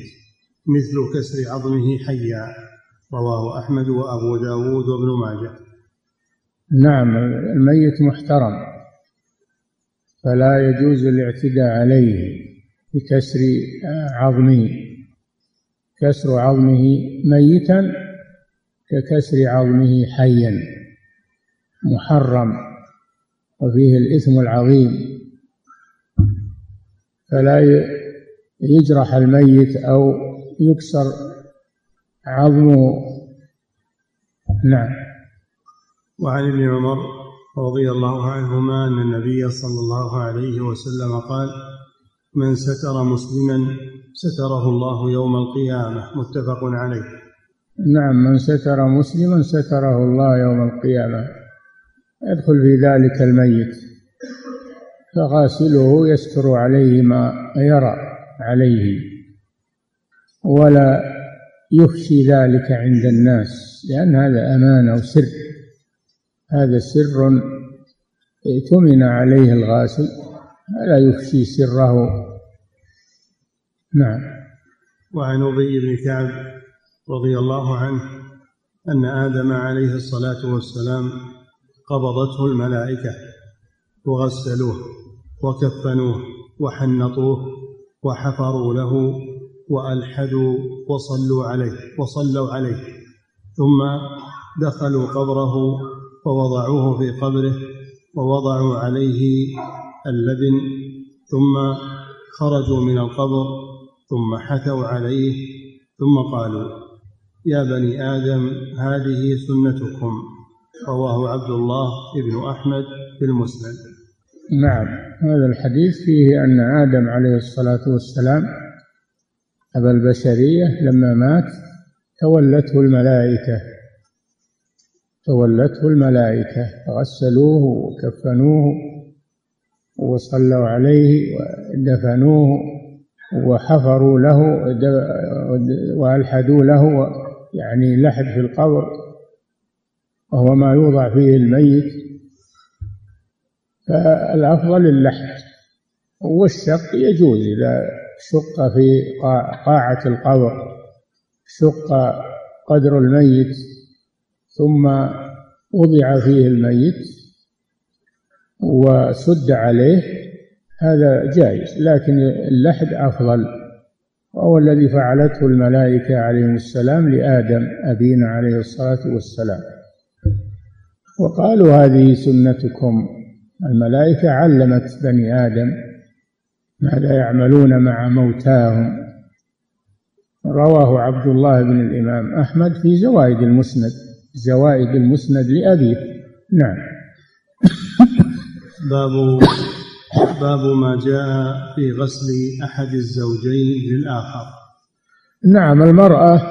مثل كسر عظمه حيا. رواه أحمد وأبو داود وابن ماجه. نعم الميت محترم فلا يجوز الاعتداء عليه بكسر عظمه. كسر عظمه ميتا ككسر عظمه حيا. محرم وفيه الإثم العظيم. فلا يجرح الميت أو يكسر عظمه. نعم. وعن ابن عمر رضي الله عنهما أن النبي صلى الله عليه وسلم قال من ستر مسلما ستره الله يوم القيامة. متفق عليه. نعم من ستر مسلما ستره الله يوم القيامة. يدخل في ذلك الميت. فغاسله يستر عليه ما يرى عليه. ولا يخشي ذلك عند الناس لأن هذا أمانة وسر. هذا سر ائتمن عليه الغاسل فلا يخشي سره؟ نعم. وعن أبي بن كعب رضي الله عنه أن آدم عليه الصلاة والسلام قبضته الملائكة وغسلوه وكفنوه وحنطوه وحفروا له وألحدوا وصلوا عليه وصلوا عليه ثم دخلوا قبره ووضعوه في قبره ووضعوا عليه اللبن ثم خرجوا من القبر ثم حثوا عليه ثم قالوا يا بني آدم هذه سنتكم رواه عبد الله بن أحمد في المسند. نعم هذا الحديث فيه أن آدم عليه الصلاة والسلام أبا البشرية لما مات تولته الملائكة. تولته الملائكة غسلوه وكفنوه وصلوا عليه ودفنوه وحفروا له وألحدوا له يعني لحد في القبر وهو ما يوضع فيه الميت. فالأفضل اللحد والشق يجوز إذا شق في قاعة القبر شق قدر الميت. ثم وضع فيه الميت وسد عليه هذا جائز لكن اللحد أفضل. وهو الذي فعلته الملائكة عليهم السلام لآدم أبينا عليه الصلاة والسلام. وقالوا هذه سنتكم. الملائكة علمت بني آدم ماذا يعملون مع موتاهم. رواه عبد الله بن الإمام أحمد في زوائد المسند. زوائد المسند لأبيه. نعم. باب باب ما جاء في غسل أحد الزوجين للآخر. نعم المرأة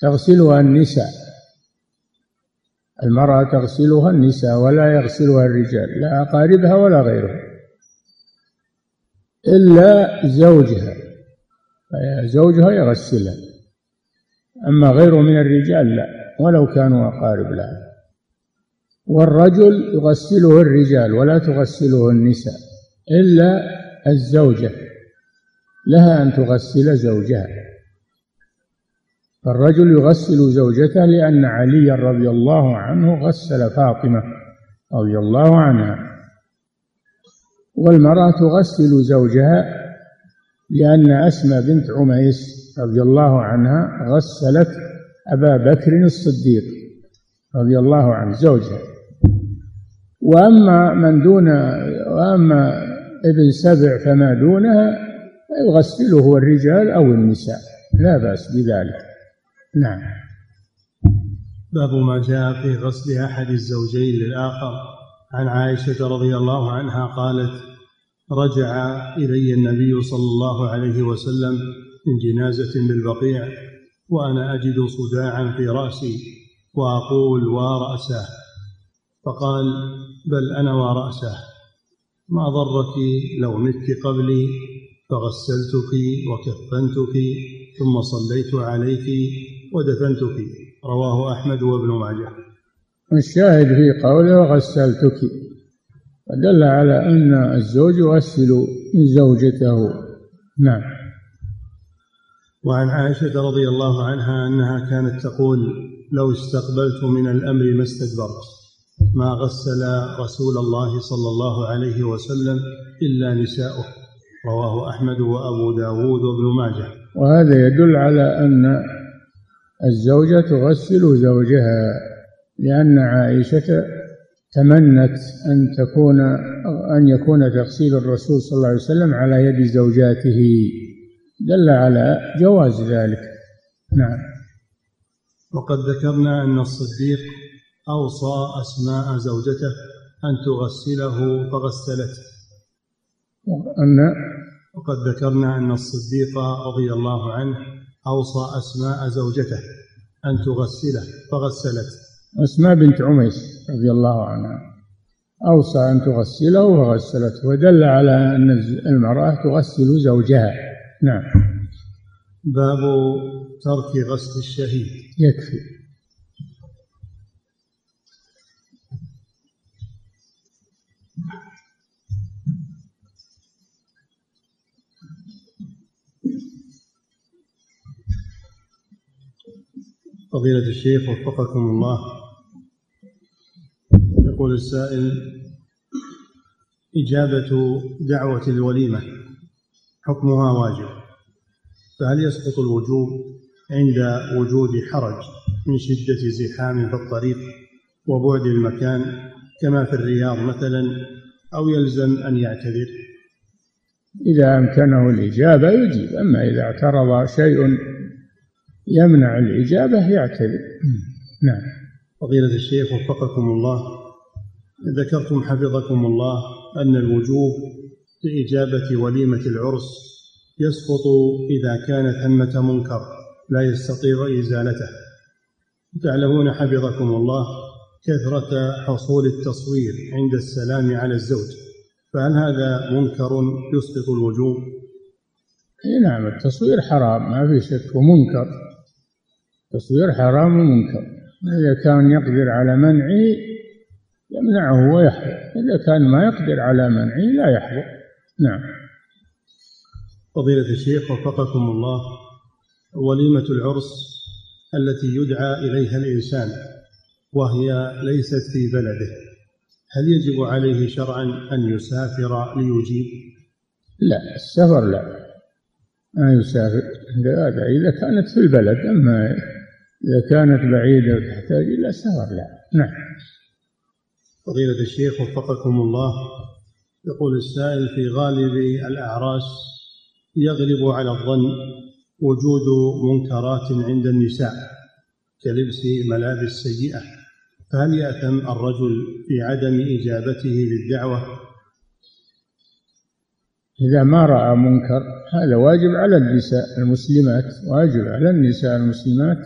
تغسلها النساء. المرأة تغسلها النساء ولا يغسلها الرجال لا أقاربها ولا غيرها إلا زوجها زوجها يغسلها. أما غيره من الرجال لا. ولو كانوا أقارب لها والرجل يغسله الرجال ولا تغسله النساء إلا الزوجة لها أن تغسل زوجها. فالرجل يغسل زوجته لأن عليا رضي الله عنه غسل فاطمة رضي الله عنها. والمرأة تغسل زوجها لأن أسمى بنت عميس رضي الله عنها غسلت أبا بكر الصديق رضي الله عنه زوجها. وأما من دون وأما ابن سبع فما دونها يغسله الرجال أو النساء لا بأس بذلك. نعم. باب ما جاء في غسل أحد الزوجين للآخر. عن عائشة رضي الله عنها قالت رجع إلي النبي صلى الله عليه وسلم من جنازة بالبقيع. وأنا أجد صداعا في رأسي وأقول ورأسه فقال بل أنا ورأسه ما ضرك لو مت قبلي فغسلتك وكفنتك ثم صليت عليك ودفنتك. رواه أحمد وابن ماجه. الشاهد في قوله وغسلتك ودل على أن الزوج يغسل زوجته. نعم. وعن عائشة رضي الله عنها أنها كانت تقول لو استقبلت من الأمر ما استدبرت ما غسل رسول الله صلى الله عليه وسلم إلا نساؤه. رواه أحمد وأبو داود وابن ماجه. وهذا يدل على أن الزوجة تغسل زوجها لأن عائشة تمنت أن تكون أن يكون تغسيل الرسول صلى الله عليه وسلم على يد زوجاته. دل على جواز ذلك. نعم. وقد ذكرنا أن الصديق أوصى أسماء زوجته أن تغسله فغسلته. أن وقد ذكرنا أن الصديق رضي الله عنه أوصى أسماء زوجته أن تغسله فغسلته. أسماء بنت عميس رضي الله عنها أوصى أن تغسله فغسلته ودل على أن المرأة تغسل زوجها. نعم. باب ترك غسل الشهيد. يكفي. فضيلة الشيخ وفقكم الله. يقول السائل إجابة دعوة الوليمة. حكمها واجب. فهل يسقط الوجوب عند وجود حرج من شدة زحام في الطريق وبعد المكان كما في الرياض مثلا أو يلزم أن يعتذر؟ إذا أمكنه الإجابة يجيب أما إذا اعترض شيء يمنع الإجابة يعتذر. نعم. فضيلة الشيخ وفقكم الله ذكرتم حفظكم الله أن الوجوب لإجابة وليمة العرس يسقط إذا كان ثمة منكر لا يستطيع إزالته. تعلمون حفظكم الله كثرة حصول التصوير عند السلام على الزوج فهل هذا منكر يسقط الوجوب؟ نعم التصوير حرام ما في شك ومنكر. التصوير حرام ومنكر. إذا كان يقدر على منعه يمنعه ويحضر إذا كان ما يقدر على منعه لا يحضر نعم. فضيلة الشيخ وفقكم الله وليمة العرس التي يدعى إليها الإنسان وهي ليست في بلده هل يجب عليه شرعا أن يسافر ليجيب؟ لا السفر لا. ما يسافر هذا. إذا كانت في البلد أما إذا كانت بعيدة وتحتاج إلى سفر لا. نعم. فضيلة الشيخ وفقكم الله يقول السائل في غالب الأعراس يغلب على الظن وجود منكرات عند النساء كلبس ملابس سيئة فهل يأثم الرجل في عدم إجابته للدعوة؟ إذا ما رأى منكر هذا واجب على النساء المسلمات واجب على النساء المسلمات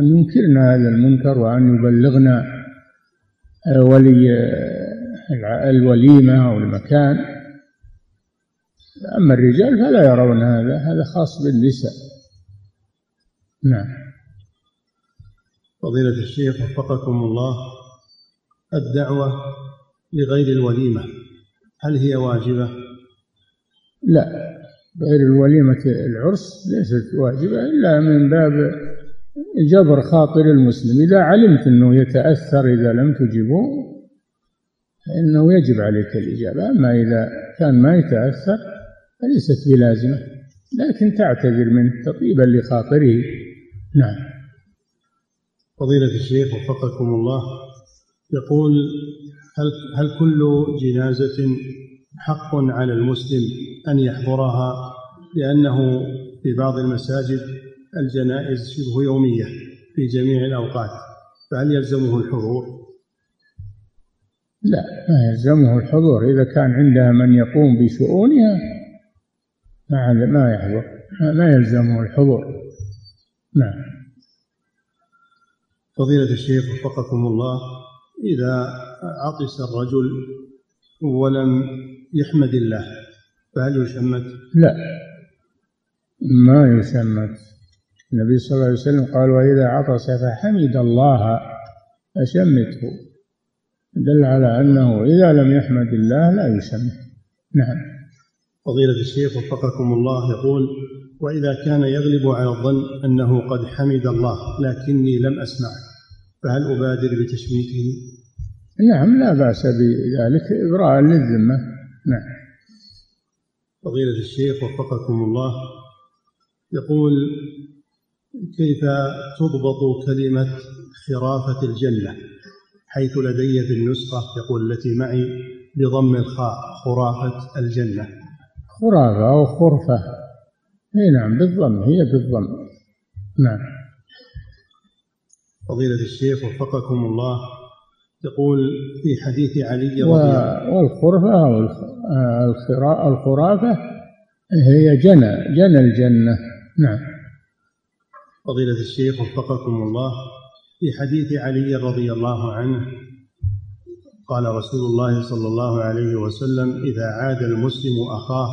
أن ينكرن هذا المنكر وأن يبلغن ولي الوليمة أو المكان. أما الرجال فلا يرون هذا هذا خاص بالنساء. نعم. فضيلة الشيخ وفقكم الله الدعوة لغير الوليمة هل هي واجبة؟ لا غير الوليمة العرس ليست واجبة إلا من باب جبر خاطر المسلم. إذا علمت أنه يتأثر إذا لم تجبه فإنه يجب عليك الإجابة. أما إذا كان ما يتأثر فليست بلازمة لكن تعتذر منه تطيبا لخاطره. نعم. فضيلة الشيخ وفقكم الله يقول هل هل كل جنازة حق على المسلم أن يحضرها؟ لأنه في بعض المساجد الجنائز شبه يومية في جميع الأوقات فهل يلزمه الحضور؟ لا ما يلزمه الحضور. إذا كان عندها من يقوم بشؤونها ما ما يحضر. ما يلزمه الحضور. نعم. فضيلة الشيخ وفقكم الله إذا عطس الرجل ولم يحمد الله فهل يشمت؟ لا. ما يشمت. النبي صلى الله عليه وسلم قال وإذا عطس فحمد الله فشمته دل على أنه إذا لم يحمد الله لا يشمت نعم. فضيلة الشيخ وفقكم الله يقول وإذا كان يغلب على الظن أنه قد حمد الله لكني لم أسمعه فهل أبادر بتشميته؟ نعم لا بأس بذلك إبراء للذمة. نعم. فضيلة الشيخ وفقكم الله يقول كيف تضبط كلمة خرافة الجنة حيث لدي في النسخة يقول التي معي بضم الخاء خرافة الجنة. خرافة أو خرفة. إي نعم بالضم هي بالضم. نعم. فضيلة الشيخ وفقكم الله. يقول في حديث علي رضي الله والخرفة أو الخرافة هي جنى جنى الجنة. نعم. فضيلة الشيخ وفقكم الله. في حديث علي رضي الله عنه قال رسول الله صلى الله عليه وسلم إذا عاد المسلم أخاه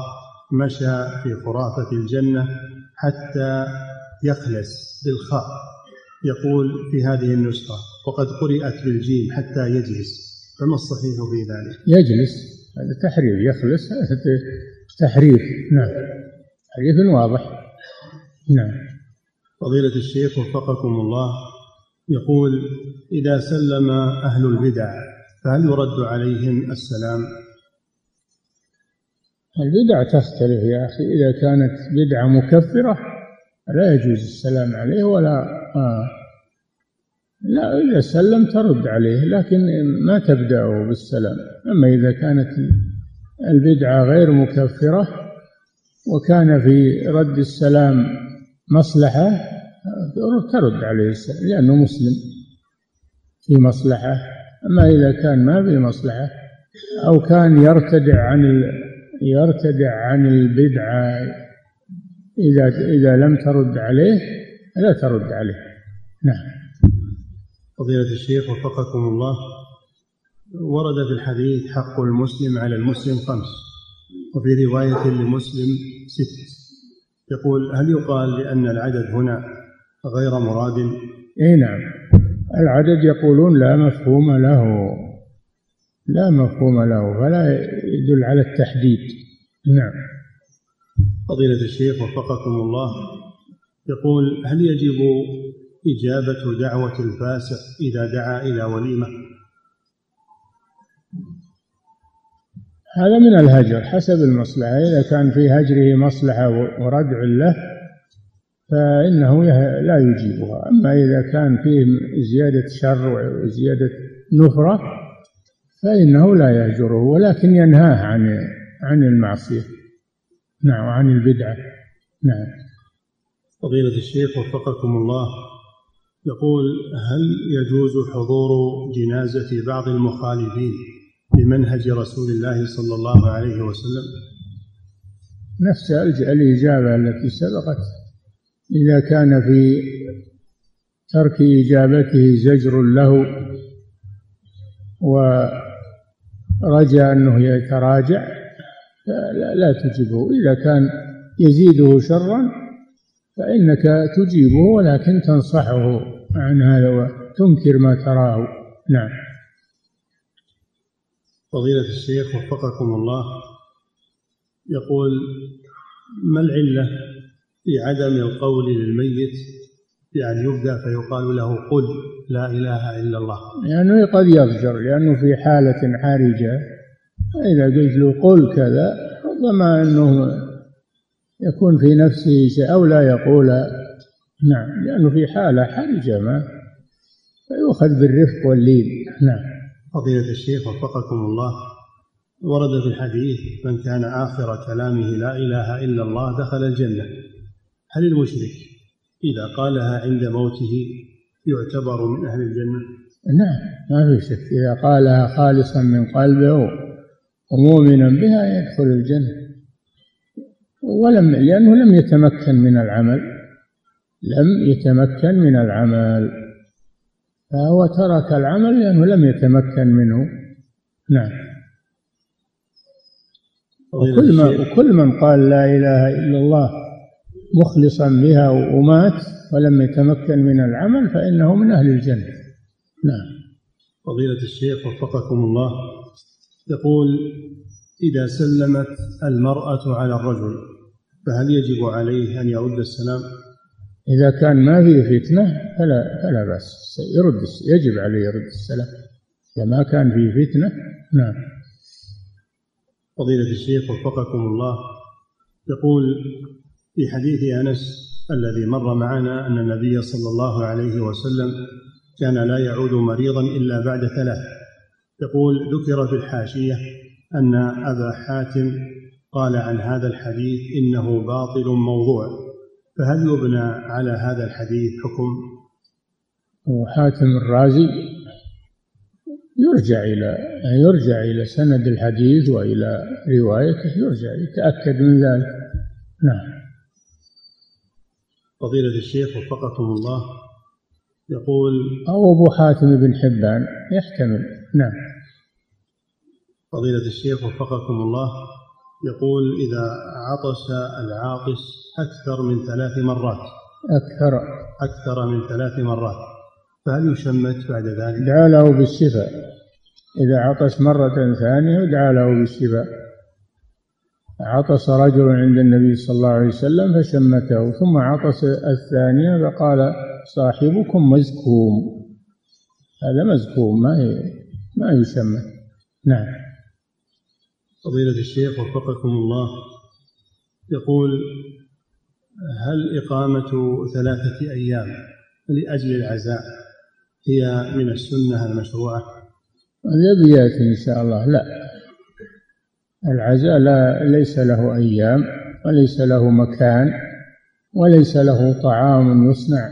مشى في خرافة الجنة حتى يخلص بالخاء. يقول في هذه النسخة وقد قرئت بالجيم حتى يجلس. فما الصحيح في ذلك؟ يجلس. هذا تحريف يخلص تحريف نعم. تحريف واضح. نعم. فضيلة الشيخ وفقكم الله يقول إذا سلم أهل البدع فهل يرد عليهم السلام؟ البدع تختلف يا أخي إذا كانت بدعة مكفرة لا يجوز السلام عليه ولا آه لا إذا سلم ترد عليه لكن ما تبدأه بالسلام أما إذا كانت البدعة غير مكفرة وكان في رد السلام مصلحة ترد عليه السلام لأنه مسلم في مصلحة. أما إذا كان ما في مصلحة أو كان يرتدع عن يرتدع عن البدعة إذا إذا لم ترد عليه لا ترد عليه. نعم. فضيلة الشيخ وفقكم الله ورد في الحديث حق المسلم على المسلم خمس وفي رواية لمسلم ست. يقول هل يقال لأن العدد هنا غير مراد. اي نعم. العدد يقولون لا مفهوم له. لا مفهوم له فلا يدل على التحديد. نعم. فضيلة الشيخ وفقكم الله. يقول هل يجب إجابة دعوة الفاسق إذا دعا إلى وليمة؟ هذا من الهجر حسب المصلحة. إذا كان في هجره مصلحة وردع له فإنه لا يجيبها. أما إذا كان فيه زيادة شر وزيادة نفرة فإنه لا يهجره ولكن ينهاه عن عن المعصية. نعم وعن البدعة. نعم. فضيلة الشيخ وفقكم الله. يقول هل يجوز حضور جنازة بعض المخالفين لمنهج رسول الله صلى الله عليه وسلم؟ نفس الإجابة التي سبقت. إذا كان في ترك إجابته زجر له ورجى أنه يتراجع لا تجبه إذا كان يزيده شرا فإنك تجيبه ولكن تنصحه عن هذا وتنكر ما تراه. نعم. فضيلة الشيخ وفقكم الله يقول ما العلة؟ في عدم القول للميت بأن يبدأ فيقال له قل لا إله إلا الله. لأنه يعني قد يضجر لأنه في حالة حرجة. إذا قلت له قل كذا ربما أنه يكون في نفسه شيء أو لا يقول. نعم لأنه في حالة حرجة ما. فيؤخذ بالرفق واللين. نعم. فضيلة الشيخ وفقكم الله. ورد في الحديث من كان آخر كلامه لا إله إلا الله دخل الجنة. هل المشرك إذا قالها عند موته يعتبر من أهل الجنة؟ نعم ما في شك. إذا قالها خالصا من قلبه ومؤمنا بها يدخل الجنة. ولم لأنه لم يتمكن من العمل لم يتمكن من العمل. فهو ترك العمل لأنه لم يتمكن منه. نعم. وكل, ما وكل من قال لا إله إلا الله مخلصا بها ومات ولم يتمكن من العمل فإنه من أهل الجنة. نعم. فضيلة الشيخ وفقكم الله. يقول إذا سلمت المرأة على الرجل فهل يجب عليه أن يرد السلام؟ إذا كان ما فيه فتنة فلا فلا بأس. يرد يجب عليه يرد السلام. إذا ما كان فيه فتنة نعم. فضيلة الشيخ وفقكم الله. يقول في حديث أنس الذي مر معنا أن النبي صلى الله عليه وسلم كان لا يعود مريضا إلا بعد ثلاث. يقول ذكر في الحاشية أن أبا حاتم قال عن هذا الحديث إنه باطل موضوع. فهل يبنى على هذا الحديث حكم؟ وحاتم الرازي يرجع إلى يرجع إلى سند الحديث وإلى روايته يرجع يتأكد من ذلك. نعم. فضيلة الشيخ وفقكم الله. يقول أو أبو حاتم بن حبان يحتمل. نعم. فضيلة الشيخ وفقكم الله. يقول إذا عطس العاطس أكثر من ثلاث مرات. أكثر. أكثر من ثلاث مرات. فهل يشمت بعد ذلك؟ دعا له بالشفاء. إذا عطس مرة ثانية دعا له بالشفاء. عطس رجل عند النبي صلى الله عليه وسلم فشمته ثم عطس الثانية فقال صاحبكم مزكوم. هذا مزكوم ما ما يسمى. نعم. فضيلة الشيخ وفقكم الله يقول هل إقامة ثلاثة أيام لأجل العزاء هي من السنة المشروعة؟ هذا بياتي إن شاء الله لا. العزاء لا ليس له أيام وليس له مكان وليس له طعام يصنع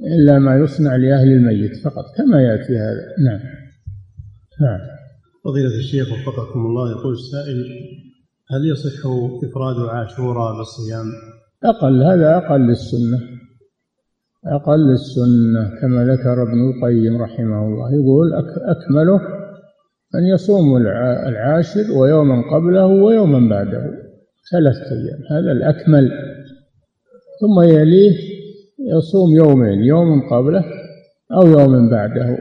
إلا ما يصنع لأهل الميت فقط كما يأتي هذا. نعم. نعم. فضيلة الشيخ وفقكم الله يقول السائل هل يصح إفراد عاشوراء بالصيام؟ أقل هذا أقل السنة أقل السنة كما ذكر ابن القيم رحمه الله. يقول أكمله أن يصوم العاشر ويوما قبله ويوما بعده ثلاثة أيام هذا الأكمل. ثم يليه يصوم يومين يوم قبله أو يوم بعده.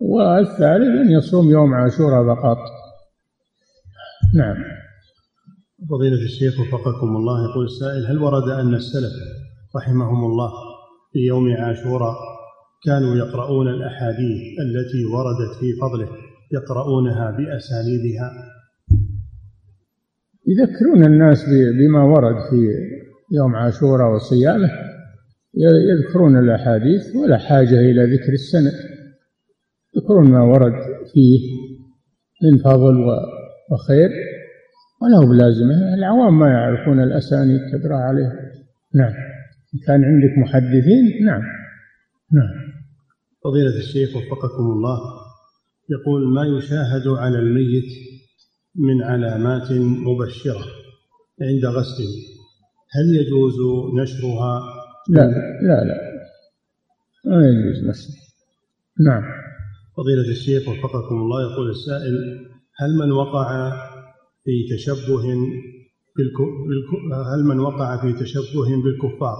والثالث أن يصوم يوم عاشوراء فقط. نعم. فضيلة الشيخ وفقكم الله يقول السائل هل ورد أن السلف رحمهم الله في يوم عاشوراء كانوا يقرؤون الأحاديث التي وردت في فضله يقرؤونها بأسانيدها. يذكرون الناس بما ورد في يوم عاشوراء وصيامه. يذكرون الأحاديث ولا حاجة إلى ذكر السند. يذكرون ما ورد فيه من فضل وخير ولا هو بلازمة. العوام ما يعرفون الأسانيد تقرأ عليه نعم. كان عندك محدثين نعم. نعم. فضيلة الشيخ وفقكم الله. يقول ما يشاهد على الميت من علامات مبشرة عند غسله. هل يجوز نشرها؟ لا لا لا. ما يجوز نشرها. نعم. فضيلة الشيخ وفقكم الله يقول السائل هل من وقع في تشبه هل من وقع في تشبه بالكفار؟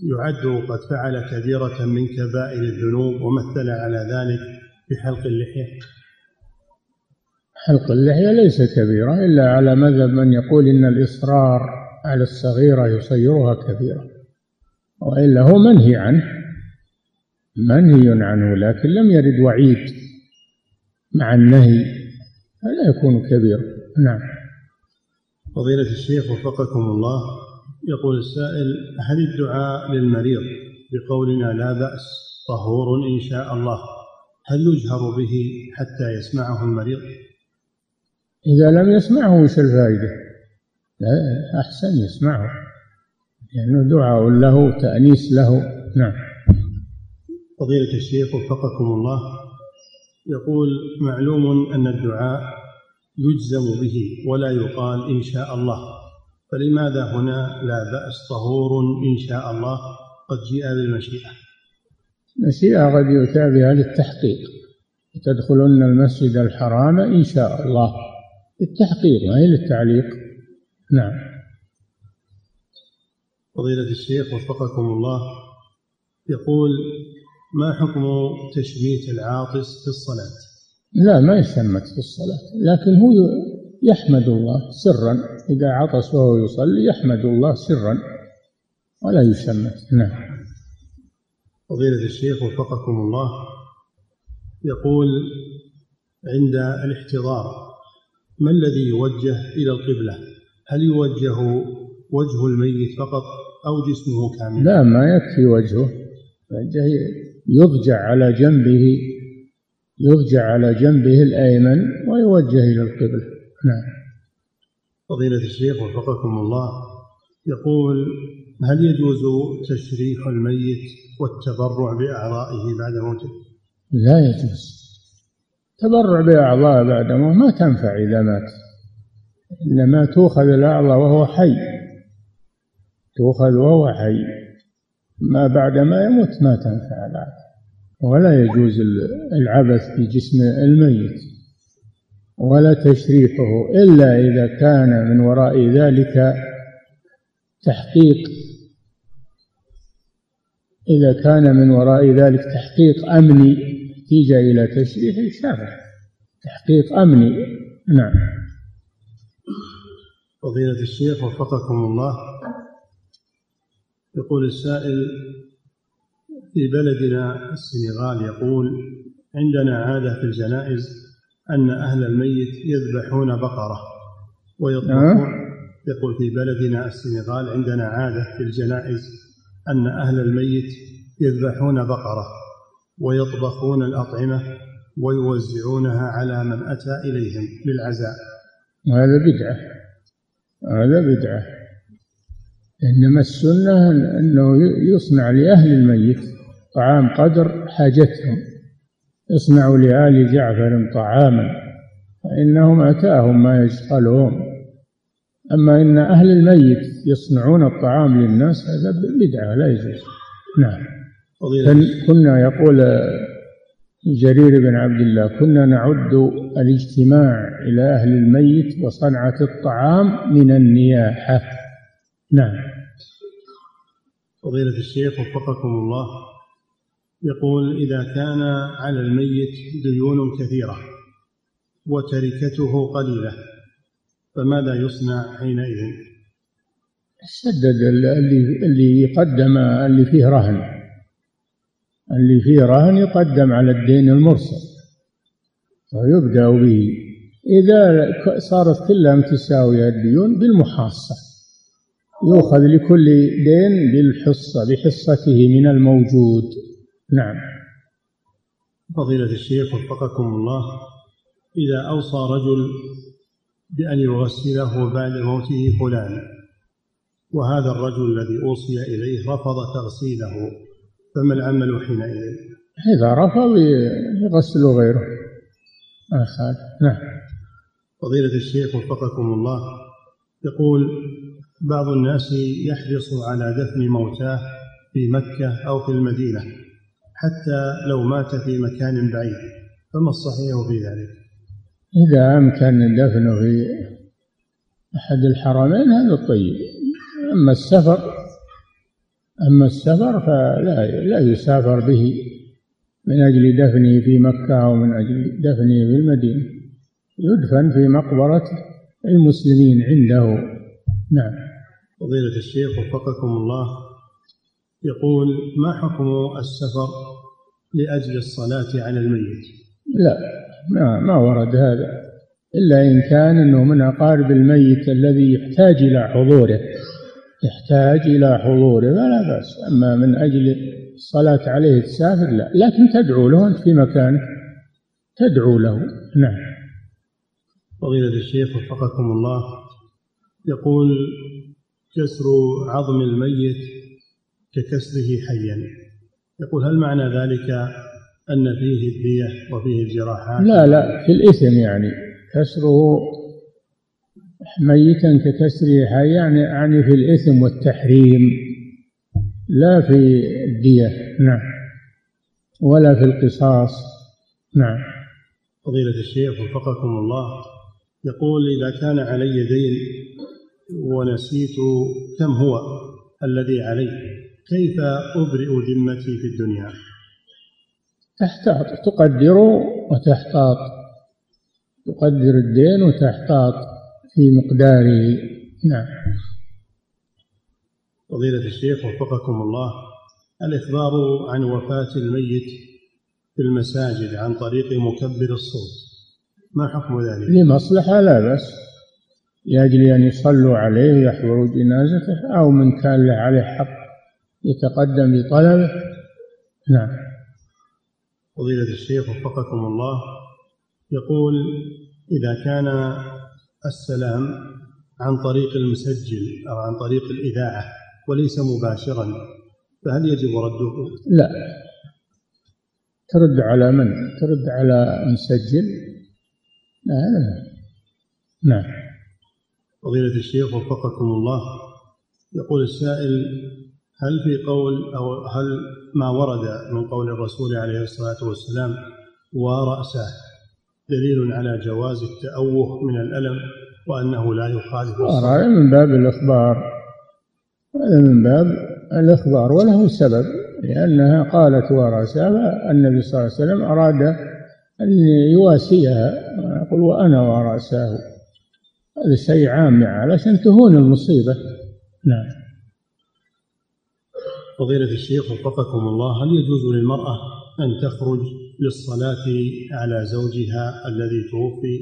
يعد قد فعل كبيرة من كبائر الذنوب ومثل على ذلك بحلق اللحية. حلق اللحية ليس كبيرة إلا على مذهب من يقول إن الإصرار على الصغيرة يصيرها كبيرة. وإلا هو منهي عنه منهي عنه لكن لم يرد وعيد مع النهي فلا يكون كبيرا نعم. فضيلة الشيخ وفقكم الله يقول السائل هل الدعاء للمريض بقولنا لا بأس؟ طهور إن شاء الله. هل يجهر به حتى يسمعه المريض؟ إذا لم يسمعه وش الفائدة؟ لا أحسن يسمعه لأنه يعني دعاء له تأنيس له. نعم. فضيلة الشيخ وفقكم الله يقول معلوم أن الدعاء يجزم به ولا يقال إن شاء الله. فلماذا هنا لا بأس طهور إن شاء الله؟ قد جيء بالمشيئة. يؤتى بها للتحقيق. تدخلن المسجد الحرام إن شاء الله. للتحقيق ما هي للتعليق. نعم. فضيلة الشيخ وفقكم الله. يقول ما حكم تشميت العاطس في الصلاة؟ لا ما يشمت في الصلاة. لكن هو يحمد الله سرا. إذا عطس وهو يصلي يحمد الله سرا. ولا يشمت نعم. فضيلة الشيخ وفقكم الله يقول عند الاحتضار ما الذي يوجه إلى القبلة؟ هل يوجه وجه الميت فقط أو جسمه كاملا لا ما يكفي وجهه. يضجع على جنبه يضجع على جنبه الأيمن ويوجه إلى القبلة. نعم. فضيلة الشيخ وفقكم الله يقول هل يجوز تشريح الميت والتبرع بأعضائه بعد موته؟ لا يجوز. تبرع بأعضاء بعد موته ما تنفع إذا مات. إنما تؤخذ الأعضاء وهو حي. تؤخذ وهو حي. ما بعد ما يموت ما تنفع الأعضاء. ولا يجوز العبث بجسم الميت. ولا تشريحه إلا إذا كان من وراء ذلك تحقيق إذا كان من وراء ذلك تحقيق أمني نتيجة إلى تشريح شرع تحقيق أمني. نعم. فضيلة الشيخ وفقكم الله. يقول السائل في بلدنا السنغال يقول عندنا عادة في الجنائز أن أهل الميت يذبحون بقرة ويطبخون. يقول في بلدنا السنغال عندنا عادة في الجنائز أن أهل الميت يذبحون بقرة ويطبخون الأطعمة ويوزعونها على من أتى إليهم للعزاء. هذا بدعة. هذا بدعة. إنما السنة أنه يصنع لأهل الميت طعام قدر حاجتهم. يصنع لآل جعفر طعاما فإنهم أتاهم ما يشغلهم. أما إن أهل الميت يصنعون الطعام للناس هذا بدعة لا يجوز. نعم. كنا يقول جرير بن عبد الله كنا نعد الاجتماع إلى أهل الميت وصنعة الطعام من النياحة. نعم. فضيلة الشيخ وفقكم الله. يقول إذا كان على الميت ديون كثيرة وتركته قليلة فماذا يصنع حينئذ؟ سدد اللي اللي يقدم اللي فيه رهن. اللي فيه رهن يقدم على الدين المرسل. ويبدأ به. إذا صارت كلها متساوية الديون بالمحاصة. يؤخذ لكل دين بالحصة بحصته من الموجود. نعم. فضيلة الشيخ وفقكم الله إذا أوصى رجل بأن يغسله بعد موته فلان وهذا الرجل الذي أوصي إليه رفض تغسيله فما العمل حينئذ؟ إذا رفض يغسل غيره ما نعم فضيلة الشيخ وفقكم الله يقول بعض الناس يحرص على دفن موتاه في مكة أو في المدينة حتى لو مات في مكان بعيد فما الصحيح في ذلك؟ إذا أمكن دفنه في أحد الحرمين هذا طيب أما السفر أما السفر فلا لا يسافر به من أجل دفنه في مكة أو من أجل دفنه في المدينة. يدفن في مقبرة المسلمين عنده. نعم. فضيلة الشيخ وفقكم الله يقول ما حكم السفر لأجل الصلاة على الميت؟ لا ما, ما ورد هذا. إلا إن كان أنه من أقارب الميت الذي يحتاج إلى حضوره. يحتاج إلى حضوره فلا بأس. أما من أجل الصلاة عليه تسافر لا. لكن تدعو له أنت في مكانك. تدعو له. نعم. فضيلة الشيخ وفقكم الله. يقول كسر عظم الميت ككسره حيا. يقول هل معنى ذلك أن فيه الدية وفيه الجراحات؟ لا لا. في الإثم يعني. كسره ميتا ككسره يعني يعني في الإثم والتحريم لا في الدية نعم. ولا في القصاص نعم. فضيلة الشيخ وفقكم الله يقول إذا كان علي دين ونسيت كم هو الذي علي كيف أبرئ ذمتي في الدنيا؟ تحتاط تقدر وتحتاط. تقدر الدين وتحتاط. في مقداره نعم. فضيلة الشيخ وفقكم الله الإخبار عن وفاة الميت في المساجد عن طريق مكبر الصوت. ما حكم ذلك؟ لمصلحة لا بأس. لأجل أن يصلوا عليه ويحضروا جنازته أو من كان له عليه حق يتقدم بطلبه. نعم. فضيلة الشيخ وفقكم الله يقول إذا كان السلام عن طريق المسجل أو عن طريق الإذاعة وليس مباشرا فهل يجب رده؟ لا ترد على من؟ ترد على مسجل؟ لا لا نعم فضيلة الشيخ وفقكم الله يقول السائل هل في قول أو هل ما ورد من قول الرسول عليه الصلاة والسلام ورأسه دليل على جواز التأوه من الألم وأنه لا يخالف هذا من باب الإخبار. هذا من باب الإخبار وله سبب لأنها قالت ورأسها النبي صلى الله عليه وسلم أراد أن يواسيها. يقول وأنا ورأساه. هذا شيء عام علشان تهون المصيبة. نعم. فضيلة الشيخ وفقكم الله هل يجوز للمرأة أن تخرج للصلاة على زوجها الذي توفي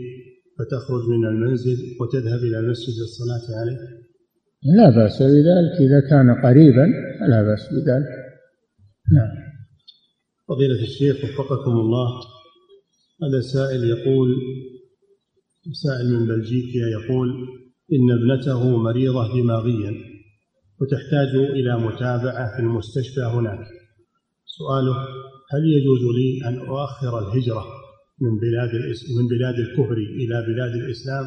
فتخرج من المنزل وتذهب إلى المسجد للصلاة عليه؟ لا بأس بذلك. إذا كان قريبا لا بأس بذلك. نعم. فضيلة الشيخ وفقكم الله هذا سائل يقول سائل من بلجيكا يقول إن ابنته مريضة دماغيا وتحتاج إلى متابعة في المستشفى هناك. سؤاله هل يجوز لي أن أؤخر الهجرة من بلاد من بلاد الكفر إلى بلاد الإسلام؟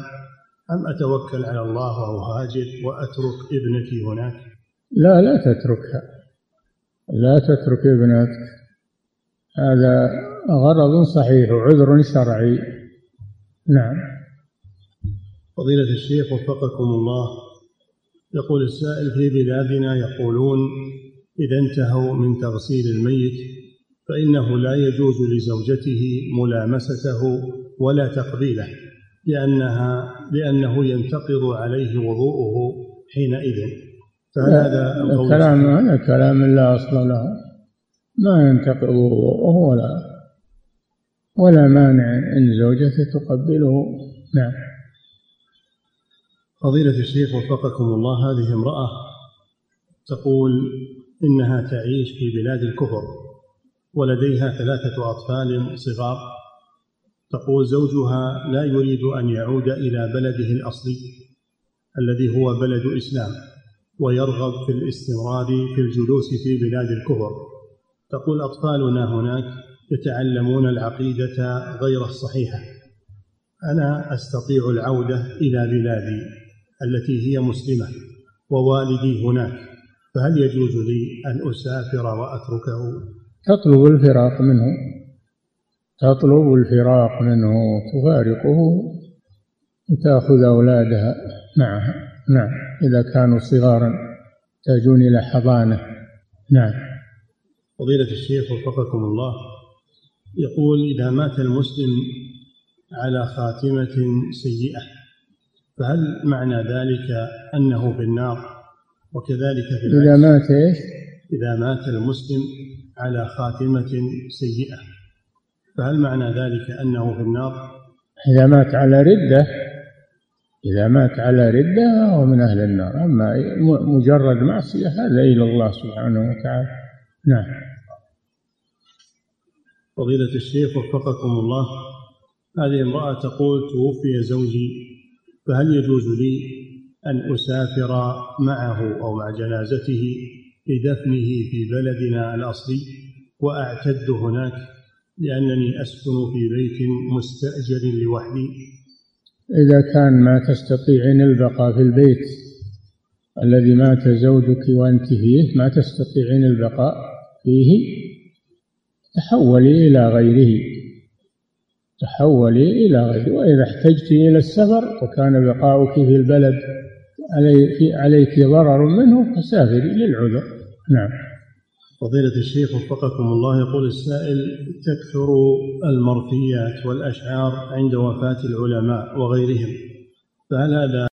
أم أتوكل على الله وأهاجر وأترك ابنتي هناك؟ لا لا تتركها. لا تترك ابنتك هذا غرض صحيح وعذر شرعي. نعم. فضيلة الشيخ وفقكم الله. يقول السائل في بلادنا يقولون إذا انتهوا من تغسيل الميت فإنه لا يجوز لزوجته ملامسته ولا تقبيله لأنها لأنه ينتقض عليه وضوءه حينئذ. فهل هذا كلام هذا كلام لا أصل له. ما ينتقض وضوءه ولا ولا مانع أن زوجته تقبله. نعم. فضيلة الشيخ وفقكم الله هذه امرأة تقول إنها تعيش في بلاد الكفر. ولديها ثلاثة أطفال صغار. تقول زوجها لا يريد أن يعود إلى بلده الأصلي الذي هو بلد إسلام ويرغب في الاستمرار في الجلوس في بلاد الكفر. تقول أطفالنا هناك يتعلمون العقيدة غير الصحيحة. أنا أستطيع العودة إلى بلادي التي هي مسلمة ووالدي هناك فهل يجوز لي أن أسافر وأتركه؟ تطلب الفراق منه. تطلب الفراق منه تفارقه. وتأخذ أولادها معها نعم. إذا كانوا صغارا يحتاجون إلى حضانة. نعم. فضيلة الشيخ وفقكم الله. يقول إذا مات المسلم على خاتمة سيئة فهل معنى ذلك أنه في النار؟ وكذلك في إذا مات إيش؟ إذا مات المسلم على خاتمة سيئة. فهل معنى ذلك أنه في النار؟ إذا مات على ردة إذا مات على ردة هو من أهل النار. أما مجرد معصية هذا إلى الله سبحانه وتعالى. نعم. فضيلة الشيخ وفقكم الله هذه امرأة تقول توفي زوجي فهل يجوز لي أن أسافر معه أو مع جنازته؟ لدفنه في بلدنا الأصلي وأعتد هناك لأنني أسكن في بيت مستأجر لوحدي. إذا كان ما تستطيعين البقاء في البيت الذي مات زوجك وأنت فيه ما تستطيعين البقاء فيه تحولي إلى غيره. تحولي إلى غيره وإذا احتجت إلى السفر وكان بقاؤك في البلد عليك ضرر منه فسافري للعذر نعم. فضيلة الشيخ وفقكم الله يقول السائل تكثر المرثيات والأشعار عند وفاة العلماء وغيرهم فهل هذا